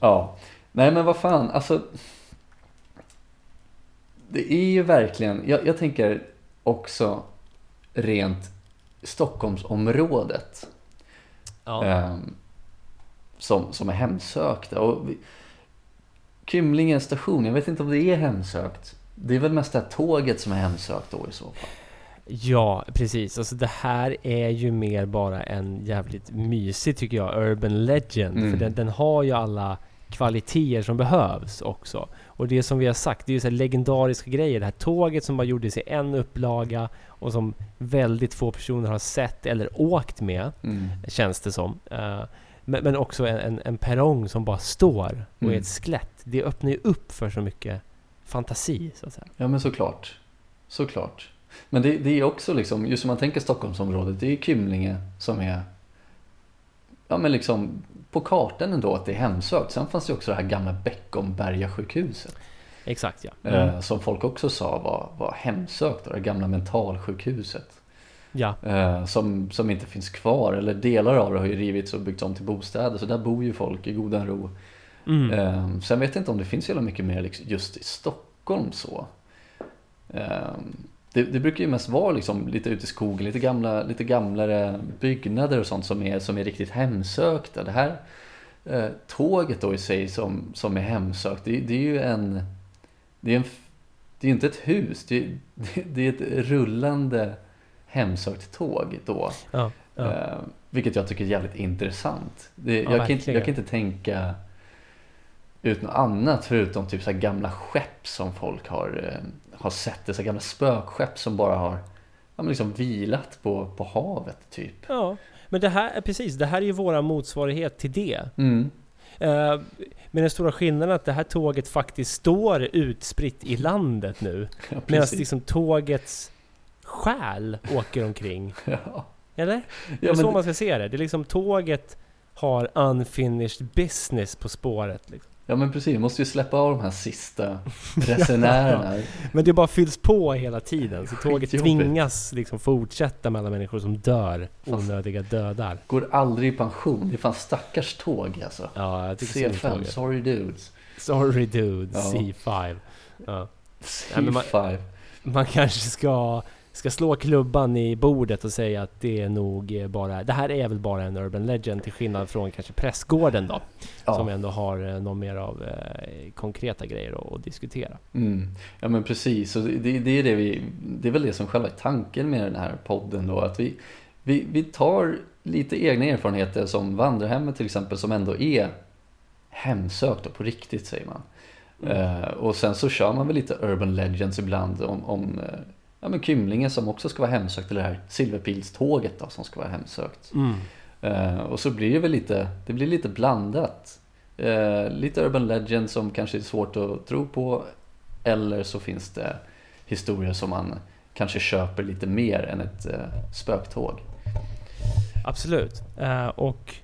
Ja, nej men vad fan, alltså. Det är ju verkligen, jag, jag tänker också rent Stockholmsområdet. Ja. eh, som, som är hemsökta. Och vi, Kymlinge station, jag vet inte om det är hemsökt. Det är väl mest det här tåget som är hemsökt då i så fall. Ja, precis. Alltså det här är ju mer bara en jävligt mysig, tycker jag, urban legend. Mm. För den, den har ju alla kvaliteter som behövs också. Och det som vi har sagt, det är ju så legendariska grejer. Det här tåget som bara gjordes i en upplaga och som väldigt få personer har sett eller åkt med, Mm. känns det som. Eh, men, men också en, en, en perrong som bara står och är Mm. ett skelett. Det öppnar ju upp för så mycket fantasi, så att säga. Ja men såklart. Såklart. Men det, det är också liksom, just som man tänker Stockholmsområdet, det är Kymlinge som är Ja men liksom på kartan ändå att det är hemsökt. Sen fanns det också det här gamla Beckomberga sjukhuset. Exakt, ja. Eh, som folk också sa var, var hemsökt. Det gamla mentalsjukhuset. Ja, Eh, som, som inte finns kvar. Eller delar av det har ju rivits och byggts om till bostäder. Så där bor ju folk i godan ro. mm. Eh, sen vet jag inte om det finns så mycket mer liksom just i Stockholm så. Det, det brukar ju mest vara liksom lite ute i skogen, lite, gamla, lite gamlare byggnader och sånt som är, som är riktigt hemsökta. Det här eh, tåget då i sig som, som är hemsökt, det, det är ju en... Det är, en, det är inte ett hus, det, det, är ett rullande hemsökt tåg då. ja, ja. Eh, vilket jag tycker är jävligt intressant. Det, Ja, jag, kan inte, jag kan inte tänka ut något annat förutom typ så gamla skepp som folk har, eh, har sett. Det här gamla spökskepp som bara har ja, men liksom vilat på, på havet typ. Ja, men det här är precis, det här är ju våra motsvarighet till det. Mm. Eh, men den stora skillnaden är att det här tåget faktiskt står utspritt i landet nu. Ja, Medan liksom tågets själ åker omkring. Ja. Eller? Det Ja, är så man ska se det. Det är liksom tåget har unfinished business på spåret. Liksom. Ja men precis, vi måste ju släppa av de här sista resenärerna. Men det bara fylls på hela tiden. Så tåget tvingas liksom fortsätta med alla människor som dör. Fast- Onödiga dödar. Går aldrig i pension. Det är fan stackars tåg alltså. Ja, jag tycker synd om C5, tåget. sorry dudes. Sorry dude, Ja. C5. Ja. Nej, men man- C5. Man kanske ska, ska slå klubban i bordet och säga att det är nog eh, bara... Det här är väl bara en Urban Legend till skillnad från kanske Prästgården då. Som Ja. ändå har eh, någon mer av eh, konkreta grejer att, diskutera. Mm. Ja men precis, och det, det, är det, vi, det är väl det som själva är tanken med den här podden då. Att vi, vi, vi tar lite egna erfarenheter som vandrarhemmet till exempel som ändå är hemsökt och på riktigt säger man. Mm. Eh, och sen så kör man väl lite urban legends ibland om, om ja, men Kymlinge som också ska vara hemsökt eller det här Silverpilståget då som ska vara hemsökt. Mm. Eh, och så blir det väl lite, det blir lite blandat. Eh, lite urban legend som kanske är svårt att tro på. Eller så finns det historier som man kanske köper lite mer än ett eh, spöktåg. Absolut. Eh, och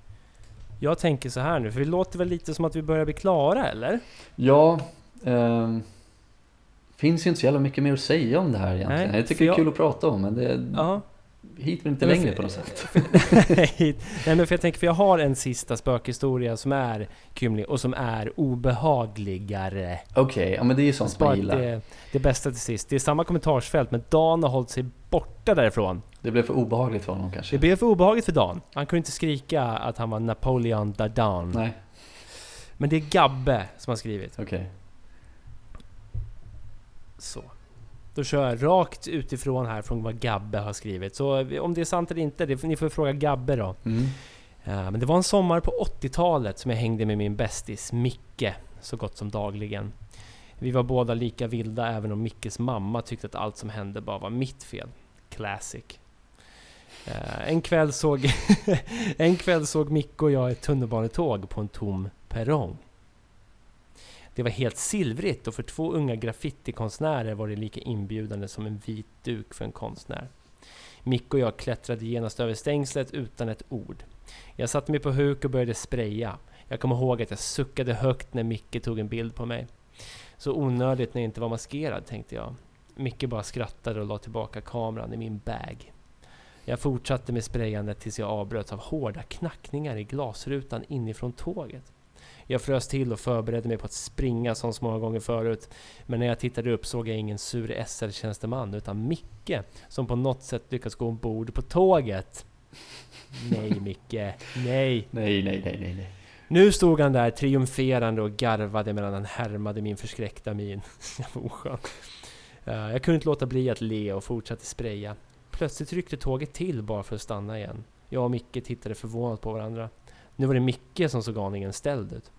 jag tänker så här nu, för det låter väl lite som att vi börjar bli klara, eller? Ja, eh, finns ju inte så jävla mycket mer att säga om det här egentligen. Nej, jag tycker det är kul att prata om, men det Ja. hit men inte Men längre för- på något sätt. Nej, men för jag tänker, för jag har en sista spökhistoria som är kymlig och som är obehagligare. Okej, ja men det är ju sånt man gillar. det, det bästa till sist. Det är samma kommentarsfält, men Dan har hållit sig borta därifrån. Det blev för obehagligt för honom kanske. Det blev för obehagligt för Dan. Han kunde inte skrika att han var Napoleon Dardan. Nej, Men det är Gabbe som har skrivit. okej. Så. Då kör jag rakt utifrån här från vad Gabbe har skrivit. Så om det är sant eller inte, det ni får fråga Gabbe då. Mm. Ja, men det var en sommar på 80-talet som jag hängde med min bästis Micke så gott som dagligen. Vi var båda lika vilda även om Mickes mamma tyckte att allt som hände bara var mitt fel. Classic. Eh, en, kväll såg en kväll såg Micke och jag ett tunnelbanetåg på en tom perrong. Det var helt silvrigt och för två unga graffitikonstnärer var det lika inbjudande som en vit duk för en konstnär. Micke och jag klättrade genast över stängslet utan ett ord. Jag satte mig på huk och började spraya. Jag kommer ihåg att jag suckade högt när Micke tog en bild på mig. Så onödigt när jag inte var maskerad, tänkte jag. Micke bara skrattade och la tillbaka kameran i min bag. Jag fortsatte med sprayandet tills jag avbröts av hårda knackningar i glasrutan inifrån tåget. Jag frös till och förberedde mig på att springa som så många gånger förut. Men när jag tittade upp såg jag ingen sur SL-tjänsteman utan Micke som på något sätt lyckats gå ombord på tåget. Nej Micke, nej. Nej, nej, nej, nej, nej. Nu stod han där triumferande och garvade medan han härmade min förskräckta min. Jag var oskön. Eh, Jag kunde inte låta bli att le och fortsatte spraya. Plötsligt ryckte tåget till bara för att stanna igen. Jag och Micke tittade förvånat på varandra. Nu var det Micke som såg aningen ställd ut.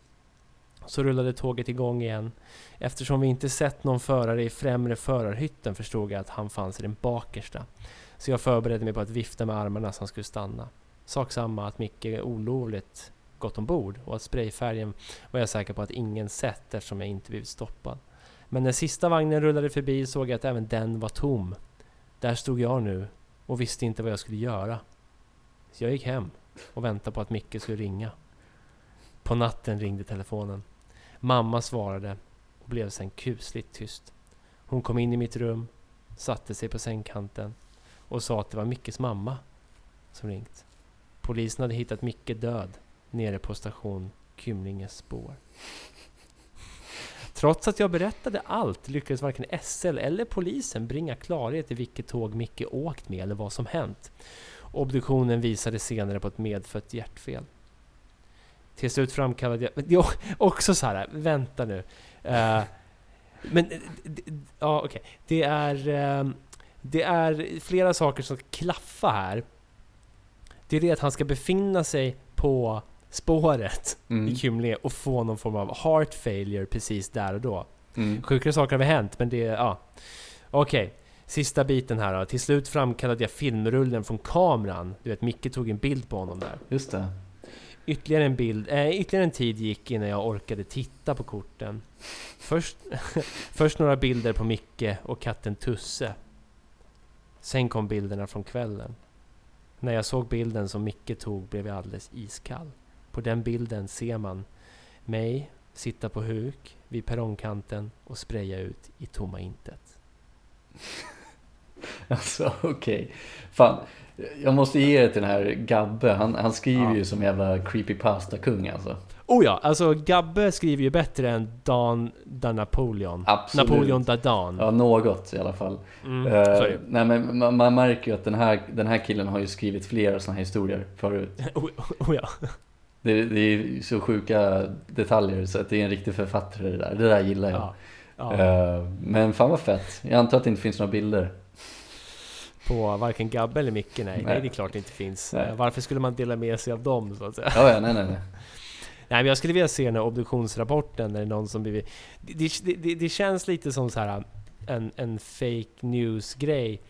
Så rullade tåget igång igen. Eftersom vi inte sett någon förare i främre förarhytten förstod jag att han fanns i den bakersta. Så jag förberedde mig på att vifta med armarna så han skulle stanna. Sak samma att Micke olovligt gått ombord och att sprayfärgen var jag säker på att ingen sett eftersom jag inte blivit stoppad. Men när sista vagnen rullade förbi såg jag att även den var tom. Där stod jag nu och visste inte vad jag skulle göra. Så jag gick hem och väntade på att Micke skulle ringa. På natten ringde telefonen. Mamma svarade och blev sen kusligt tyst. Hon kom in i mitt rum, satte sig på sängkanten och sa att det var Mickes mamma som ringt. Polisen hade hittat Micke död nere på station Kymlinges spår. Trots att jag berättade allt lyckades varken SL eller polisen bringa klarhet i vilket tåg Micke åkt med eller vad som hänt. Obduktionen visade senare på ett medfött hjärtfel. Till slut framkallade jag... Men det är också så här, vänta nu. Eh, men, eh, ja okej. Det är... ehm, det är flera saker som ska klaffa här. Det är det att han ska befinna sig på spåret Mm. i Kymlinge och få någon form av heart failure precis där och då. Mm. Sjukare saker har väl hänt, men det... Ja. Okej. Sista biten här då. Till slut framkallade jag filmrullen från kameran. Du vet, Micke tog en bild på honom där. Just det. Ytterligare en bild, Äh, ytterligare en tid gick innan jag orkade titta på korten. Först, först några bilder på Micke och katten Tusse. Sen kom bilderna från kvällen. När jag såg bilden som Micke tog blev jag alldeles iskall. På den bilden ser man mig sitta på huk vid perrongkanten och spraya ut i tomma intet. Alltså okej. Fan, jag måste ge det till den här Gabbe. Han, han skriver Ja. ju som jävla creepypasta-kung alltså. Oh ja, alltså Gabbe skriver ju bättre än Dan, Dan Napoleon. Absolut. Napoleon Dadan. Ja, något i alla fall. Mm, det. nej men man, man märker ju att den här, den här killen har ju skrivit flera sådana här historier förut. Oh, oh ja. Det, det är så sjuka detaljer så att det är en riktig författare det där. Det där gillar jag. ja. ja. Eh, men fan vad fett. Jag antar att det inte finns några bilder. På varken Gabbe eller Micke, nej. nej. Nej. det är klart det inte finns. Nej. Eh, Varför skulle man dela med sig av dem, så att säga? Ja, ja, nej, nej, nej. Nej, men jag skulle vilja se den här obduktionsrapporten, när det är någon som blivit... Det, det, det, det känns lite som så här en, en fake news-grej.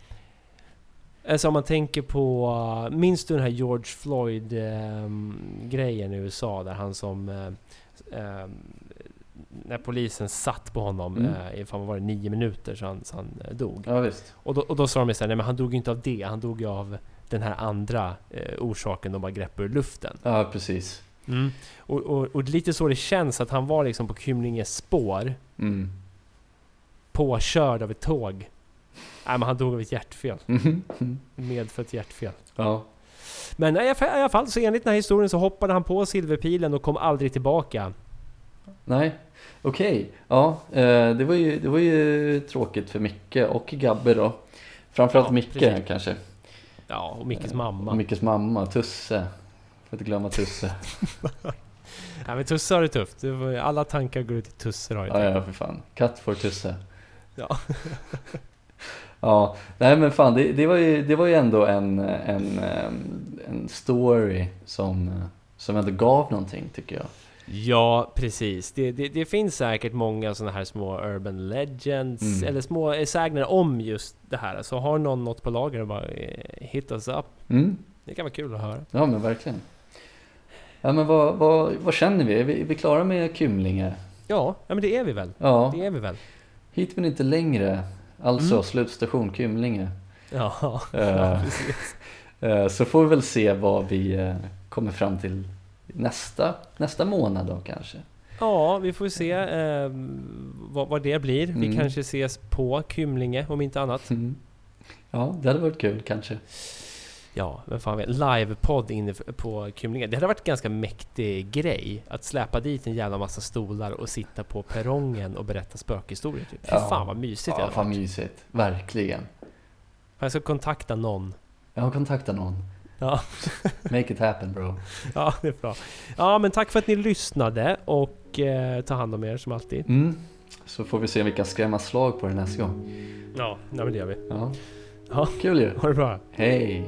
Alltså om man tänker på... uh, Minns du den här George Floyd-grejen i USA? Där han som... eh, eh, när polisen satt på honom Mm. eh, i fan, vad var det, nio minuter så han, så han eh, dog. Ja. Och då, och då sa de så här, nej men han dog ju inte av det, han dog ju av den här andra eh, orsaken de bara grepp ur luften. Ja, precis. Och, och, och lite så det känns att han var liksom på Kymlinges spår, Mm. påkörd av ett tåg. Nej men han dog av ett hjärtfel, Mhm. medfött hjärtfel. Ja. Men i alla fall, så enligt den här historien så hoppade han på silverpilen och kom aldrig tillbaka. Nej, okej. Ja, eh, det var, ju, det var ju tråkigt för Micke och Gabbe då. Framförallt Ja, Micke precis. kanske. Ja, och Mickes Och mamma. Mickes mamma, Tusse. Får inte glömma Tusse. Ja, men Tusse har det tufft. Alla tankar går ut till Tusse har det Ja, ja, för fan. Katt for Tusse. Ja. Ja, nej men fan det, det, var, ju, det var ju ändå en, en, ehm, en story som, som ändå gav någonting tycker jag. Ja, precis. Det, det, det finns säkert många sådana här små urban legends, Mm. eller små sägner om just det här. Så har någon något på lager, bara eh, hit us up. Mm, Det kan vara kul att höra. ja men verkligen. Ja men vad, vad, vad känner vi? Är vi, är vi klara med Kymlinge? Ja, ja men det är vi väl. Ja, Det är vi väl. hit men inte längre. Alltså Mm. slutstation Kymlinge. Ja, ja Eh, precis. Eh, Så får vi väl se vad vi eh, kommer fram till nästa, nästa månad då kanske. Ja, vi får se eh, vad, vad det blir. Vi Mm. kanske ses på Kymlinge om inte annat. Mm. Ja, det hade varit kul kanske. Ja, men fan vet. Livepodd inne på Kymlinge. Det hade varit en ganska mäktig grej. Att släpa dit en jävla massa stolar och sitta på perrongen och berätta spökhistorier. Typ. Fy Ja. fan vad mysigt det Ja, hade fan varit. mysigt. Verkligen. Jag ska kontakta någon. Jag har kontaktat någon. Ja, Make it happen bro. ja, det är bra. Ja, men tack för att ni lyssnade och eh, ta hand om er som alltid. Mm. Så får vi se om vi kan skrämma slag på det nästa gång. Ja, nej, men det gör vi. Ja. Ja. Kul ju. Ha det bra. Hej.